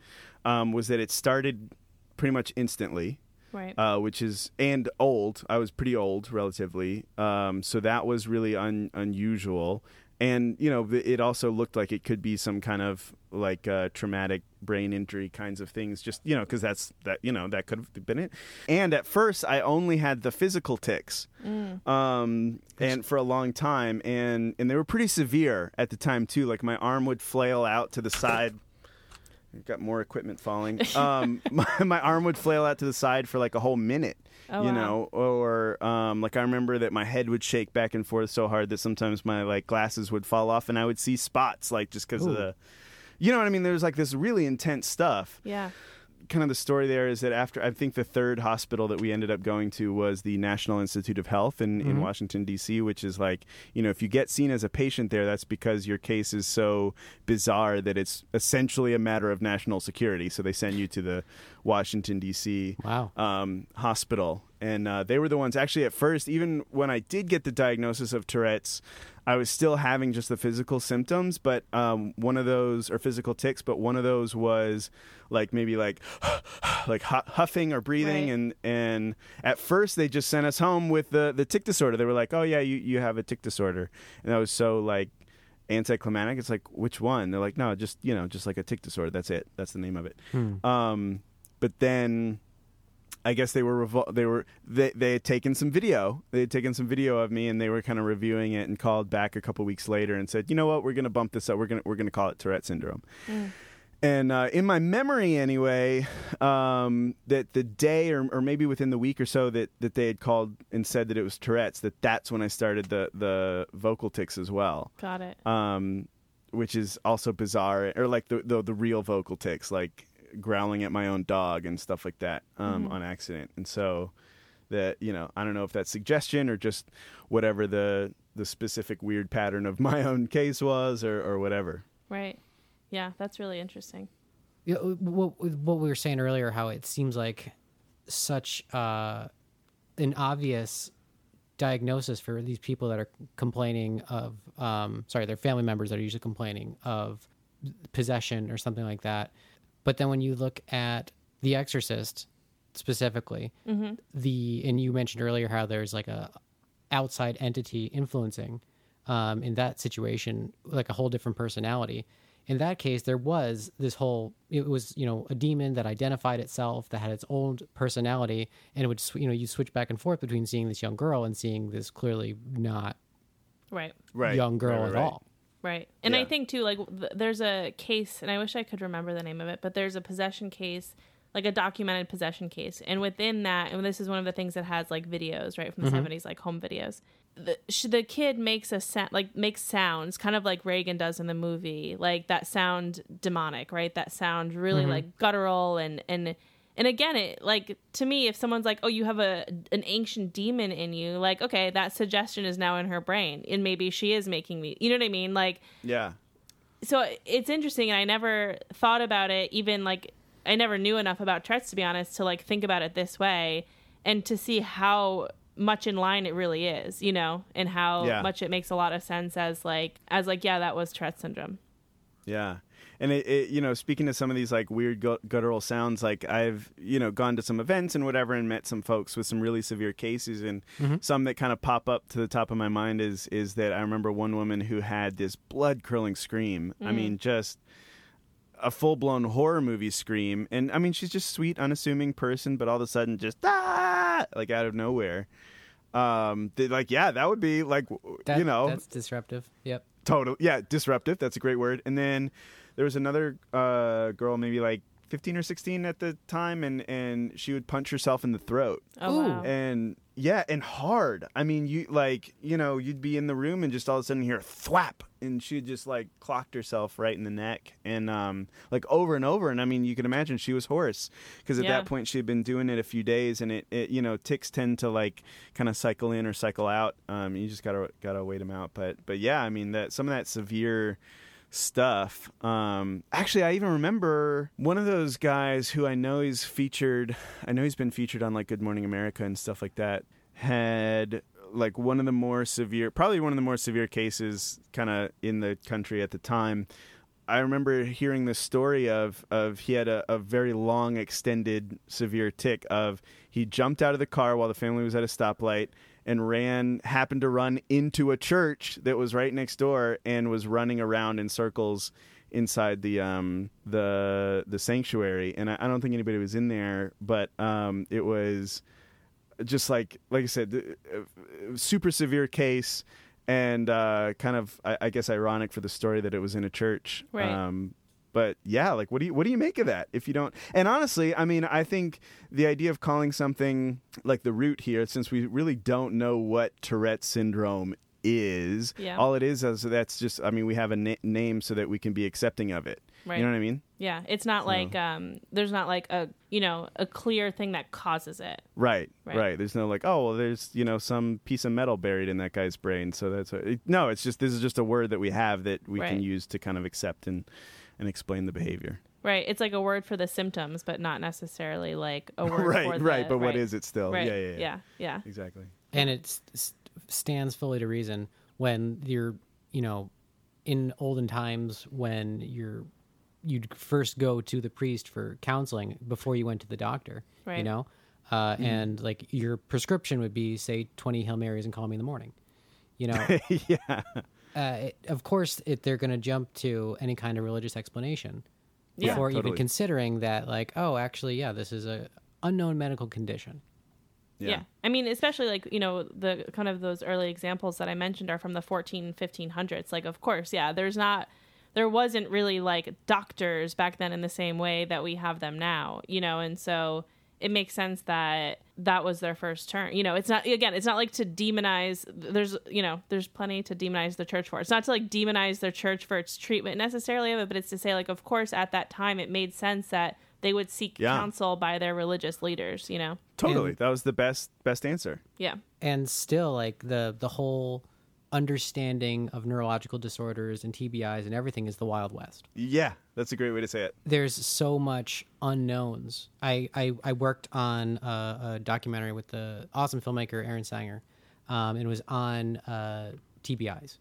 um, was that it started pretty much instantly, Right. uh, which is and old. I was pretty old relatively, um, so that was really un, unusual. and you know it also looked like it could be some kind of like uh, traumatic brain injury kinds of things just you know because that's that you know that could have been it and at first i only had the physical tics um and for a long time and and they were pretty severe at the time too like my arm would flail out to the side got more equipment falling. Um, my, my arm would flail out to the side for like a whole minute, Oh, you wow. know, or um, like I remember that my head would shake back and forth so hard that sometimes my like glasses would fall off and I would see spots, like just because of the, you know what I mean. There was like this really intense stuff Yeah. Kind of the story there is that after I think the third hospital that we ended up going to was the National Institute of Health in, in mm-hmm. Washington D.C., which is like you know if you get seen as a patient there, that's because your case is so bizarre that it's essentially a matter of national security. So they send you to the Washington D.C. Wow. Um, hospital, and uh, they were the ones actually at first. Even when I did get the diagnosis of Tourette's. I was still having just the physical symptoms, but um, one of those or physical tics, but one of those was like maybe like like huffing or breathing, Right. and and at first they just sent us home with the the tic disorder. They were like, oh yeah, you you have a tic disorder, and that was so like anticlimactic. It's like which one? They're like, no, just you know, just like a tic disorder. That's it. That's the name of it. Um, but then I guess they were revol- they were they they had taken some video. They had taken some video of me and they were kind of reviewing it and called back a couple weeks later and said, "You know what? We're going to bump this up. We're going to we're going to call it Tourette syndrome." And uh, in my memory, anyway, um, that the day or, or maybe within the week or so that, that they had called and said that it was Tourette's, that that's when I started the the vocal tics as well Got it. um, which is also bizarre, or like the, the the real vocal tics, like growling at my own dog and stuff like that um, on accident. And so that you know, I don't know if that's suggestion or just whatever the the specific weird pattern of my own case was, or or whatever. Right. Yeah, that's really interesting. Yeah, what, what we were saying earlier, how it seems like such uh, an obvious diagnosis for these people that are complaining of, um, sorry, their family members that are usually complaining of possession or something like that. But then when you look at The Exorcist specifically, the and you mentioned earlier how there's like a outside entity influencing um, in that situation, like a whole different personality. In that case, there was this whole. It was you know a demon that identified itself that had its own personality, and it would you know you switch back and forth between seeing this young girl and seeing this clearly not Right. Right, young girl right, at right. all. Right. And I think too, like, th- there's a case, and I wish I could remember the name of it, but there's a possession case, like a documented possession case. And within that, and this is one of the things that has like videos, right, from the mm-hmm. 70s, like home videos. The, sh- the kid makes a sound, like, makes sounds, kind of like Regan does in the movie, like that sound demonic, right? That sound really mm-hmm. like guttural and, and, and again, it like to me, if someone's like, "Oh, you have a an ancient demon in you," like, okay, that suggestion is now in her brain, and maybe she is making me. You know what I mean? Like, Yeah, so it's interesting, and I never thought about it. Even like, I never knew enough about Tourette's to be honest to like think about it this way, and to see how much in line it really is, you know, and how Yeah. much it makes a lot of sense as like as like yeah, that was Tourette's syndrome. Yeah. And it, it, you know, speaking to some of these like weird guttural sounds, like I've, you know, gone to some events and whatever and met some folks with some really severe cases and some that kind of pop up to the top of my mind is is that I remember one woman who had this blood curling scream. I mean, just a full blown horror movie scream. And I mean, she's just sweet, unassuming person, but all of a sudden just ah like out of nowhere. Um, like yeah, that would be like That, you know that's disruptive. Yep. Total, yeah, disruptive. That's a great word. And then there was another uh, girl, maybe like fifteen or sixteen at the time, and and she would punch herself in the throat, Oh wow. and yeah, and hard. I mean, you like you know you'd be in the room and just all of a sudden hear thwap, and she just like clocked herself right in the neck, and um like over and over. And I mean, you can imagine she was hoarse because at Yeah. that point she had been doing it a few days, and it, it you know tics tend to like kind of cycle in or cycle out. Um, you just gotta gotta wait them out. But but yeah, I mean that some of that severe stuff. Um, actually, I even remember one of those guys who I know he's featured. I know he's been featured on like Good Morning America and stuff like that. Had like one of the more severe, probably one of the more severe cases, kind of in the country at the time. I remember hearing the story of of he had a, a very long, extended, severe tic of he jumped out of the car while the family was at a stoplight and ran happened to run into a church that was right next door and was running around in circles inside the um the the sanctuary and I, I don't think anybody was in there but um it was just like like I said the, uh, super severe case and uh kind of I, I guess ironic for the story that it was in a church Right. um but yeah like what do you what do you make of that if you don't and honestly i mean i think the idea of calling something like the root here since we really don't know what tourette syndrome is Yeah. all it is is that's just i mean we have a na- name so that we can be accepting of it Right. you know what i mean Yeah, it's not like um, there's not like a you know a clear thing that causes it. Right, Right. right, There's no like, oh, well, there's you know some piece of metal buried in that guy's brain, so that's a, no. It's just this is just a word that we have that we can use to kind of accept and and explain the behavior. Right. It's like a word for the symptoms, but not necessarily like a word for right, the, right. Right. But what right. is it still? Right. Yeah, yeah, yeah, yeah, yeah. Exactly. and it s- s- stands fully to reason when you're you know in olden times when you're you'd first go to the priest for counseling before you went to the doctor right. you know uh, and like your prescription would be say 20 hail marys and call me in the morning you know yeah, uh, it, of course it, they're going to jump to any kind of religious explanation Yeah, before even considering that like oh actually yeah this is a unknown medical condition yeah, Yeah. I mean, especially like, you know, the kind of those early examples that I mentioned are from the 14, 1500s. Like, of course, yeah, there's not, there wasn't really like doctors back then in the same way that we have them now, you know, and so it makes sense that that was their first turn. You know, it's not, again, it's not like to demonize, there's, you know, there's plenty to demonize the church for. It's not to like demonize their church for its treatment necessarily of it, but it's to say, like, of course, at that time, it made sense that they would seek Yeah. counsel by their religious leaders, you know? totally. And- that was the best best answer. Yeah. and still like the the whole understanding of neurological disorders and TBIs and everything is the wild west. Yeah, that's a great way to say it. There's so much unknowns. I I, I worked on a, a documentary with the awesome filmmaker Aaron Sanger, um, and it was on uh, TBIs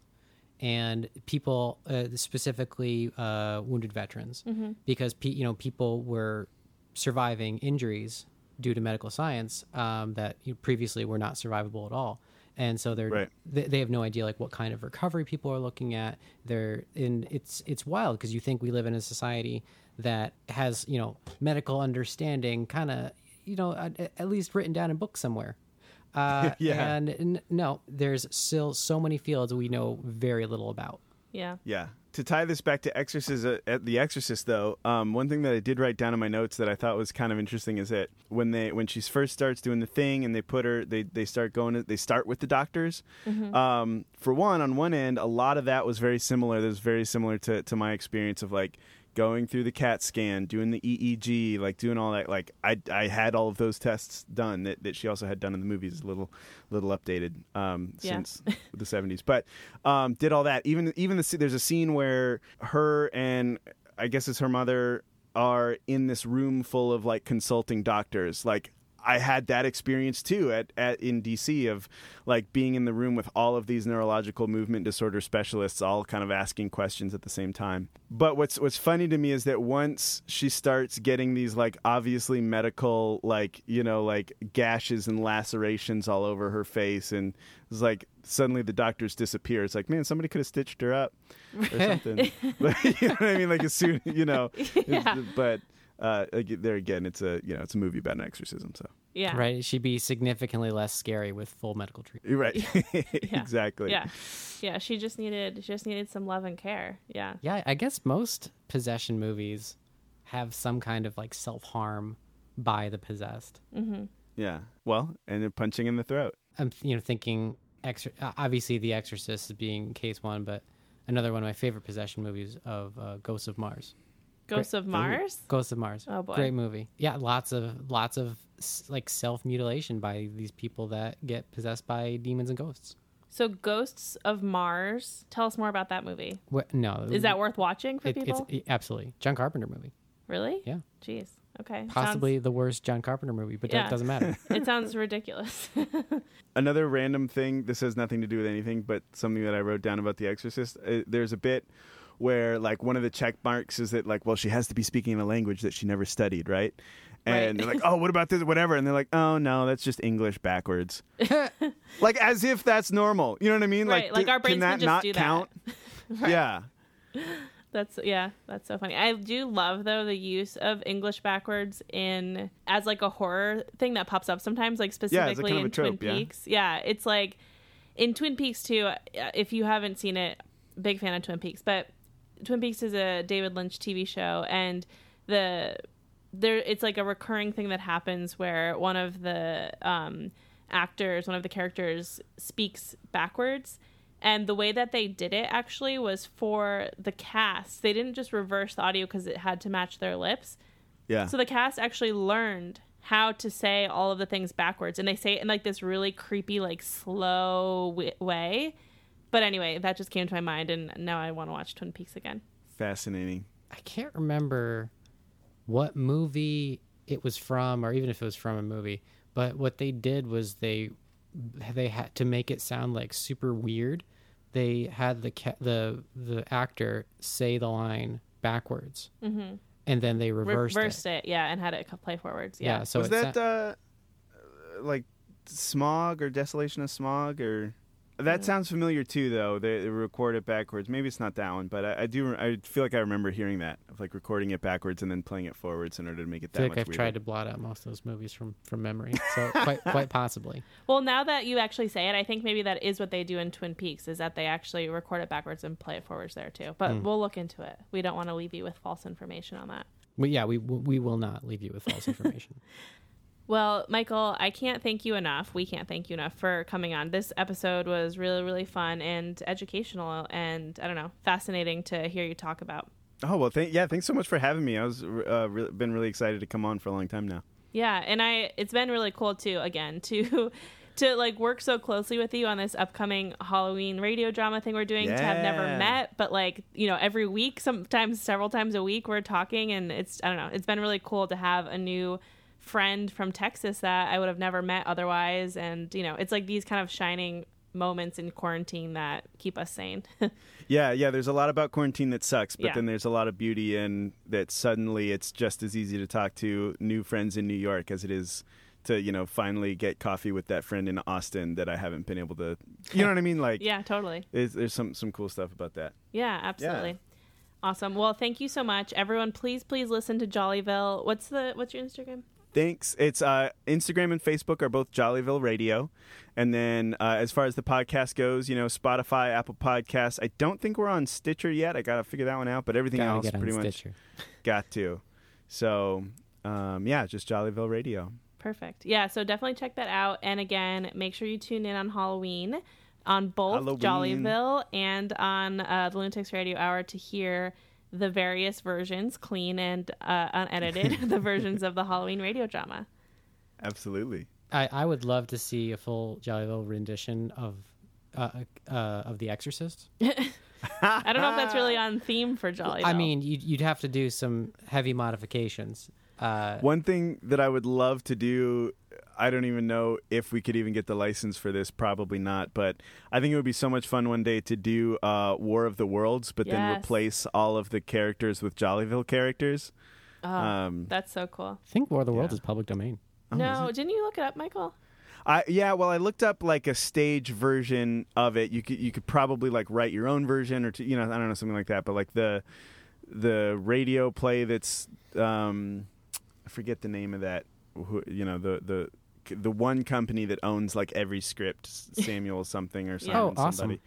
and people uh, specifically uh, wounded veterans because pe- you know people were surviving injuries due to medical science um, that previously were not survivable at all and so they're Right. they, they have no idea like what kind of recovery people are looking at they're in it's it's wild because you think we live in a society that has you know medical understanding kind of you know at, at least written down in books somewhere uh, Yeah. and n- no there's still so many fields we know very little about Yeah. Yeah. To tie this back to Exorcist, uh, at The Exorcist, though, um, one thing that I did write down in my notes that I thought was kind of interesting is that when they when she first starts doing the thing and they put her, they they start going, they start with the doctors. Um, for one, on one end, a lot of that was very similar. That was very similar to to my experience of like going through the CAT scan, doing the EEG, like doing all that. Like I I had all of those tests done that, that she also had done in the movies, a little little updated um, Yeah. since the 70s but um, did all that even even the there's a scene where her and i guess it's her mother are in this room full of like consulting doctors like I had that experience too at, at in DC of like being in the room with all of these neurological movement disorder specialists all kind of asking questions at the same time. But what's what's funny to me is that once she starts getting these like obviously medical like you know like gashes and lacerations all over her face and it's like suddenly the doctors disappear. It's like man somebody could have stitched her up or something. but, you know what I mean like as soon you know Yeah. but uh, there again, it's a you know it's a movie about an exorcism, so Yeah. right she'd be significantly less scary with full medical treatment you're right, exactly. Yeah. Yeah. She just needed she just needed some love and care. Yeah. yeah i guess most possession movies have some kind of like self-harm by the possessed yeah. Well, and then punching in the throat. i'm you know thinking exor- uh, obviously the exorcist is being case one but another one of my favorite possession movies of uh, ghosts of mars Ghosts of Mars. Ghosts of Mars. Oh, boy. great movie. Yeah, lots of lots of like self mutilation by these people that get possessed by demons and ghosts. So Ghosts of Mars. Tell us more about that movie. What, no, Is that worth watching for it, it's people? it- absolutely John Carpenter movie. really? Yeah, Jeez. Okay. possibly the worst John Carpenter movie, but Yeah. that doesn't matter. It sounds ridiculous. Another random thing. This has nothing to do with anything, but something that I wrote down about The Exorcist. Uh, there's a bit where like one of the check marks is that like well she has to be speaking in a language that she never studied, right? And Right. they're like, oh, what about this? Whatever. And they're like, oh no, that's just English backwards. like as if that's normal. You know what I mean? Right, like th- our brains can that can just not do that. count? Yeah. That's yeah, that's so funny. I do love though the use of English backwards in as like a horror thing that pops up sometimes, like Yeah, specifically of in trope, Twin yeah. Peaks. Yeah, it's like in Twin Peaks too. uh, If you haven't seen it, big fan of Twin Peaks, but Twin Peaks is a David Lynch TV show, and the there it's like a recurring thing that happens where one of the um, actors, one of the characters, speaks backwards. And the way that they did it actually was for the cast. They didn't just reverse the audio because it had to match their lips. Yeah. So the cast actually learned how to say all of the things backwards, and they say it in like this really creepy, like slow w- way. But anyway, that just came to my mind, and now I want to watch Twin Peaks again. Fascinating. I can't remember what movie it was from, or even if it was from a movie. But what they did was they they had to make it sound like super weird. They had the ca- the the actor say the line backwards, mm-hmm. and then they reversed, Reversed it. it. yeah, and had it play forwards. Yeah. Yeah, so was it that sa- uh, like Smaug or desolation of Smaug or that mm. sounds familiar too though they, they record it backwards maybe it's not that one but I, I do i feel like i remember hearing that of like recording it backwards and then playing it forwards in order to make it I that feel much like I've weirder. tried to blot out most of those movies from from memory. So quite quite possibly. Well, now that you actually say it, I think maybe that is what they do in Twin Peaks is that they actually record it backwards and play it forwards there too. But mm. we'll look into it. We don't want to leave you with false information on that. But yeah, we we will not leave you with false information. Well, Michael, I can't thank you enough. We can't thank you enough for coming on. This episode was really, really fun and educational and I don't know, fascinating to hear you talk about. oh well thank yeah thanks so much for having me i was uh, re- been really excited to come on for a long time now Yeah, and I it's been really cool too again to to like work so closely with you on this upcoming Halloween radio drama thing we're doing yeah. to have never met, but like, you know, every week, sometimes several times a week we're talking and it's I don't know, it's been really cool to have a new friend from Texas that I would have never met otherwise and you know, it's like these kind of shining moments in quarantine that keep us sane. yeah yeah there's a lot about quarantine that sucks but Yeah. then there's a lot of beauty in that suddenly it's just as easy to talk to new friends in new york as it is to you know finally get coffee with that friend in austin that i haven't been able to you know what i mean like yeah, totally. There's, there's some some cool stuff about that. Yeah, absolutely. Awesome. Well, thank you so much. Everyone, please please listen to Jollyville. What's the what's your Instagram? Thanks. It's uh, Instagram and Facebook are both Jollyville Radio, and then uh, as far as the podcast goes, you know, Spotify, Apple Podcasts. I don't think we're on Stitcher yet. I gotta figure that one out, but everything Gotta else get on pretty much Stitcher. got to. So um, yeah, just Jollyville Radio. Perfect. Yeah, so definitely check that out. And again, make sure you tune in on Halloween on both Halloween. Jollyville and on uh, the Lunatics Radio Hour to hear the various versions, clean and uh, unedited, the versions of the Halloween radio drama. Absolutely. I, I would love to see a full Jollyville rendition of uh, uh, of The Exorcist. I don't know if that's really on theme for Jollyville. I mean, you'd, you'd have to do some heavy modifications. Uh, One thing that I would love to do, I don't even know if we could even get the license for this. Probably not, but I think it would be so much fun one day to do uh, War of the Worlds, but then replace all of the characters with Jollyville characters. oh, um, that's so cool. I think War of the Worlds Yeah. is public domain. Oh, no, didn't you look it up, Michael? I yeah, well, I looked up like a stage version of it. You could you could probably like write your own version or to, you know I don't know something like that. But like the the radio play that's um, I forget the name of that. Who, you know the the the one company that owns like every script, Samuel something or something. Yeah. Oh, awesome. somebody.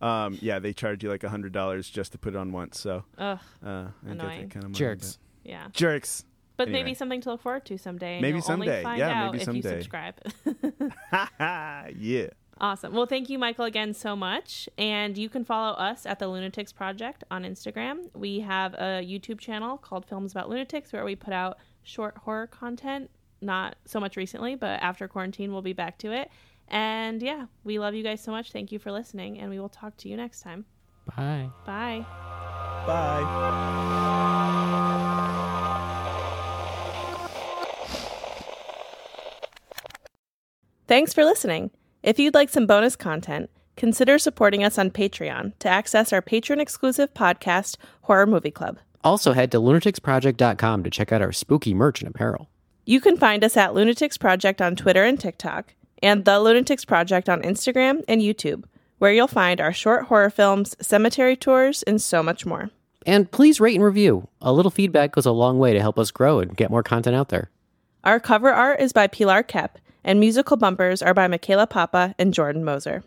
Um, yeah, they charge you like a hundred dollars just to put it on once. So Ugh, uh, I get Annoying. that kind of money, Jerks. yeah. jerks. But Anyway. maybe something to look forward to someday. and Maybe you'll someday. Only find Yeah, out maybe if you someday. subscribe. yeah. Awesome. Well, thank you, Michael, again so much. And you can follow us at the Lunatics Project on Instagram. We have a YouTube channel called Films About Lunatics where we put out short horror content. Not so much recently, but after quarantine, we'll be back to it. And yeah, we love you guys so much. Thank you for listening, and we will talk to you next time. Bye. Bye. Bye. Thanks for listening. If you'd like some bonus content, consider supporting us on Patreon to access our patron exclusive podcast, Horror Movie Club. Also, head to lunaticsproject.com to check out our spooky merch and apparel. You can find us at Lunatics Project on Twitter and TikTok, and The Lunatics Project on Instagram and YouTube, where you'll find our short horror films, cemetery tours, and so much more. And please rate and review. A little feedback goes a long way to help us grow and get more content out there. Our cover art is by Pilar Kep, and musical bumpers are by Michaela Papa and Jordan Moser.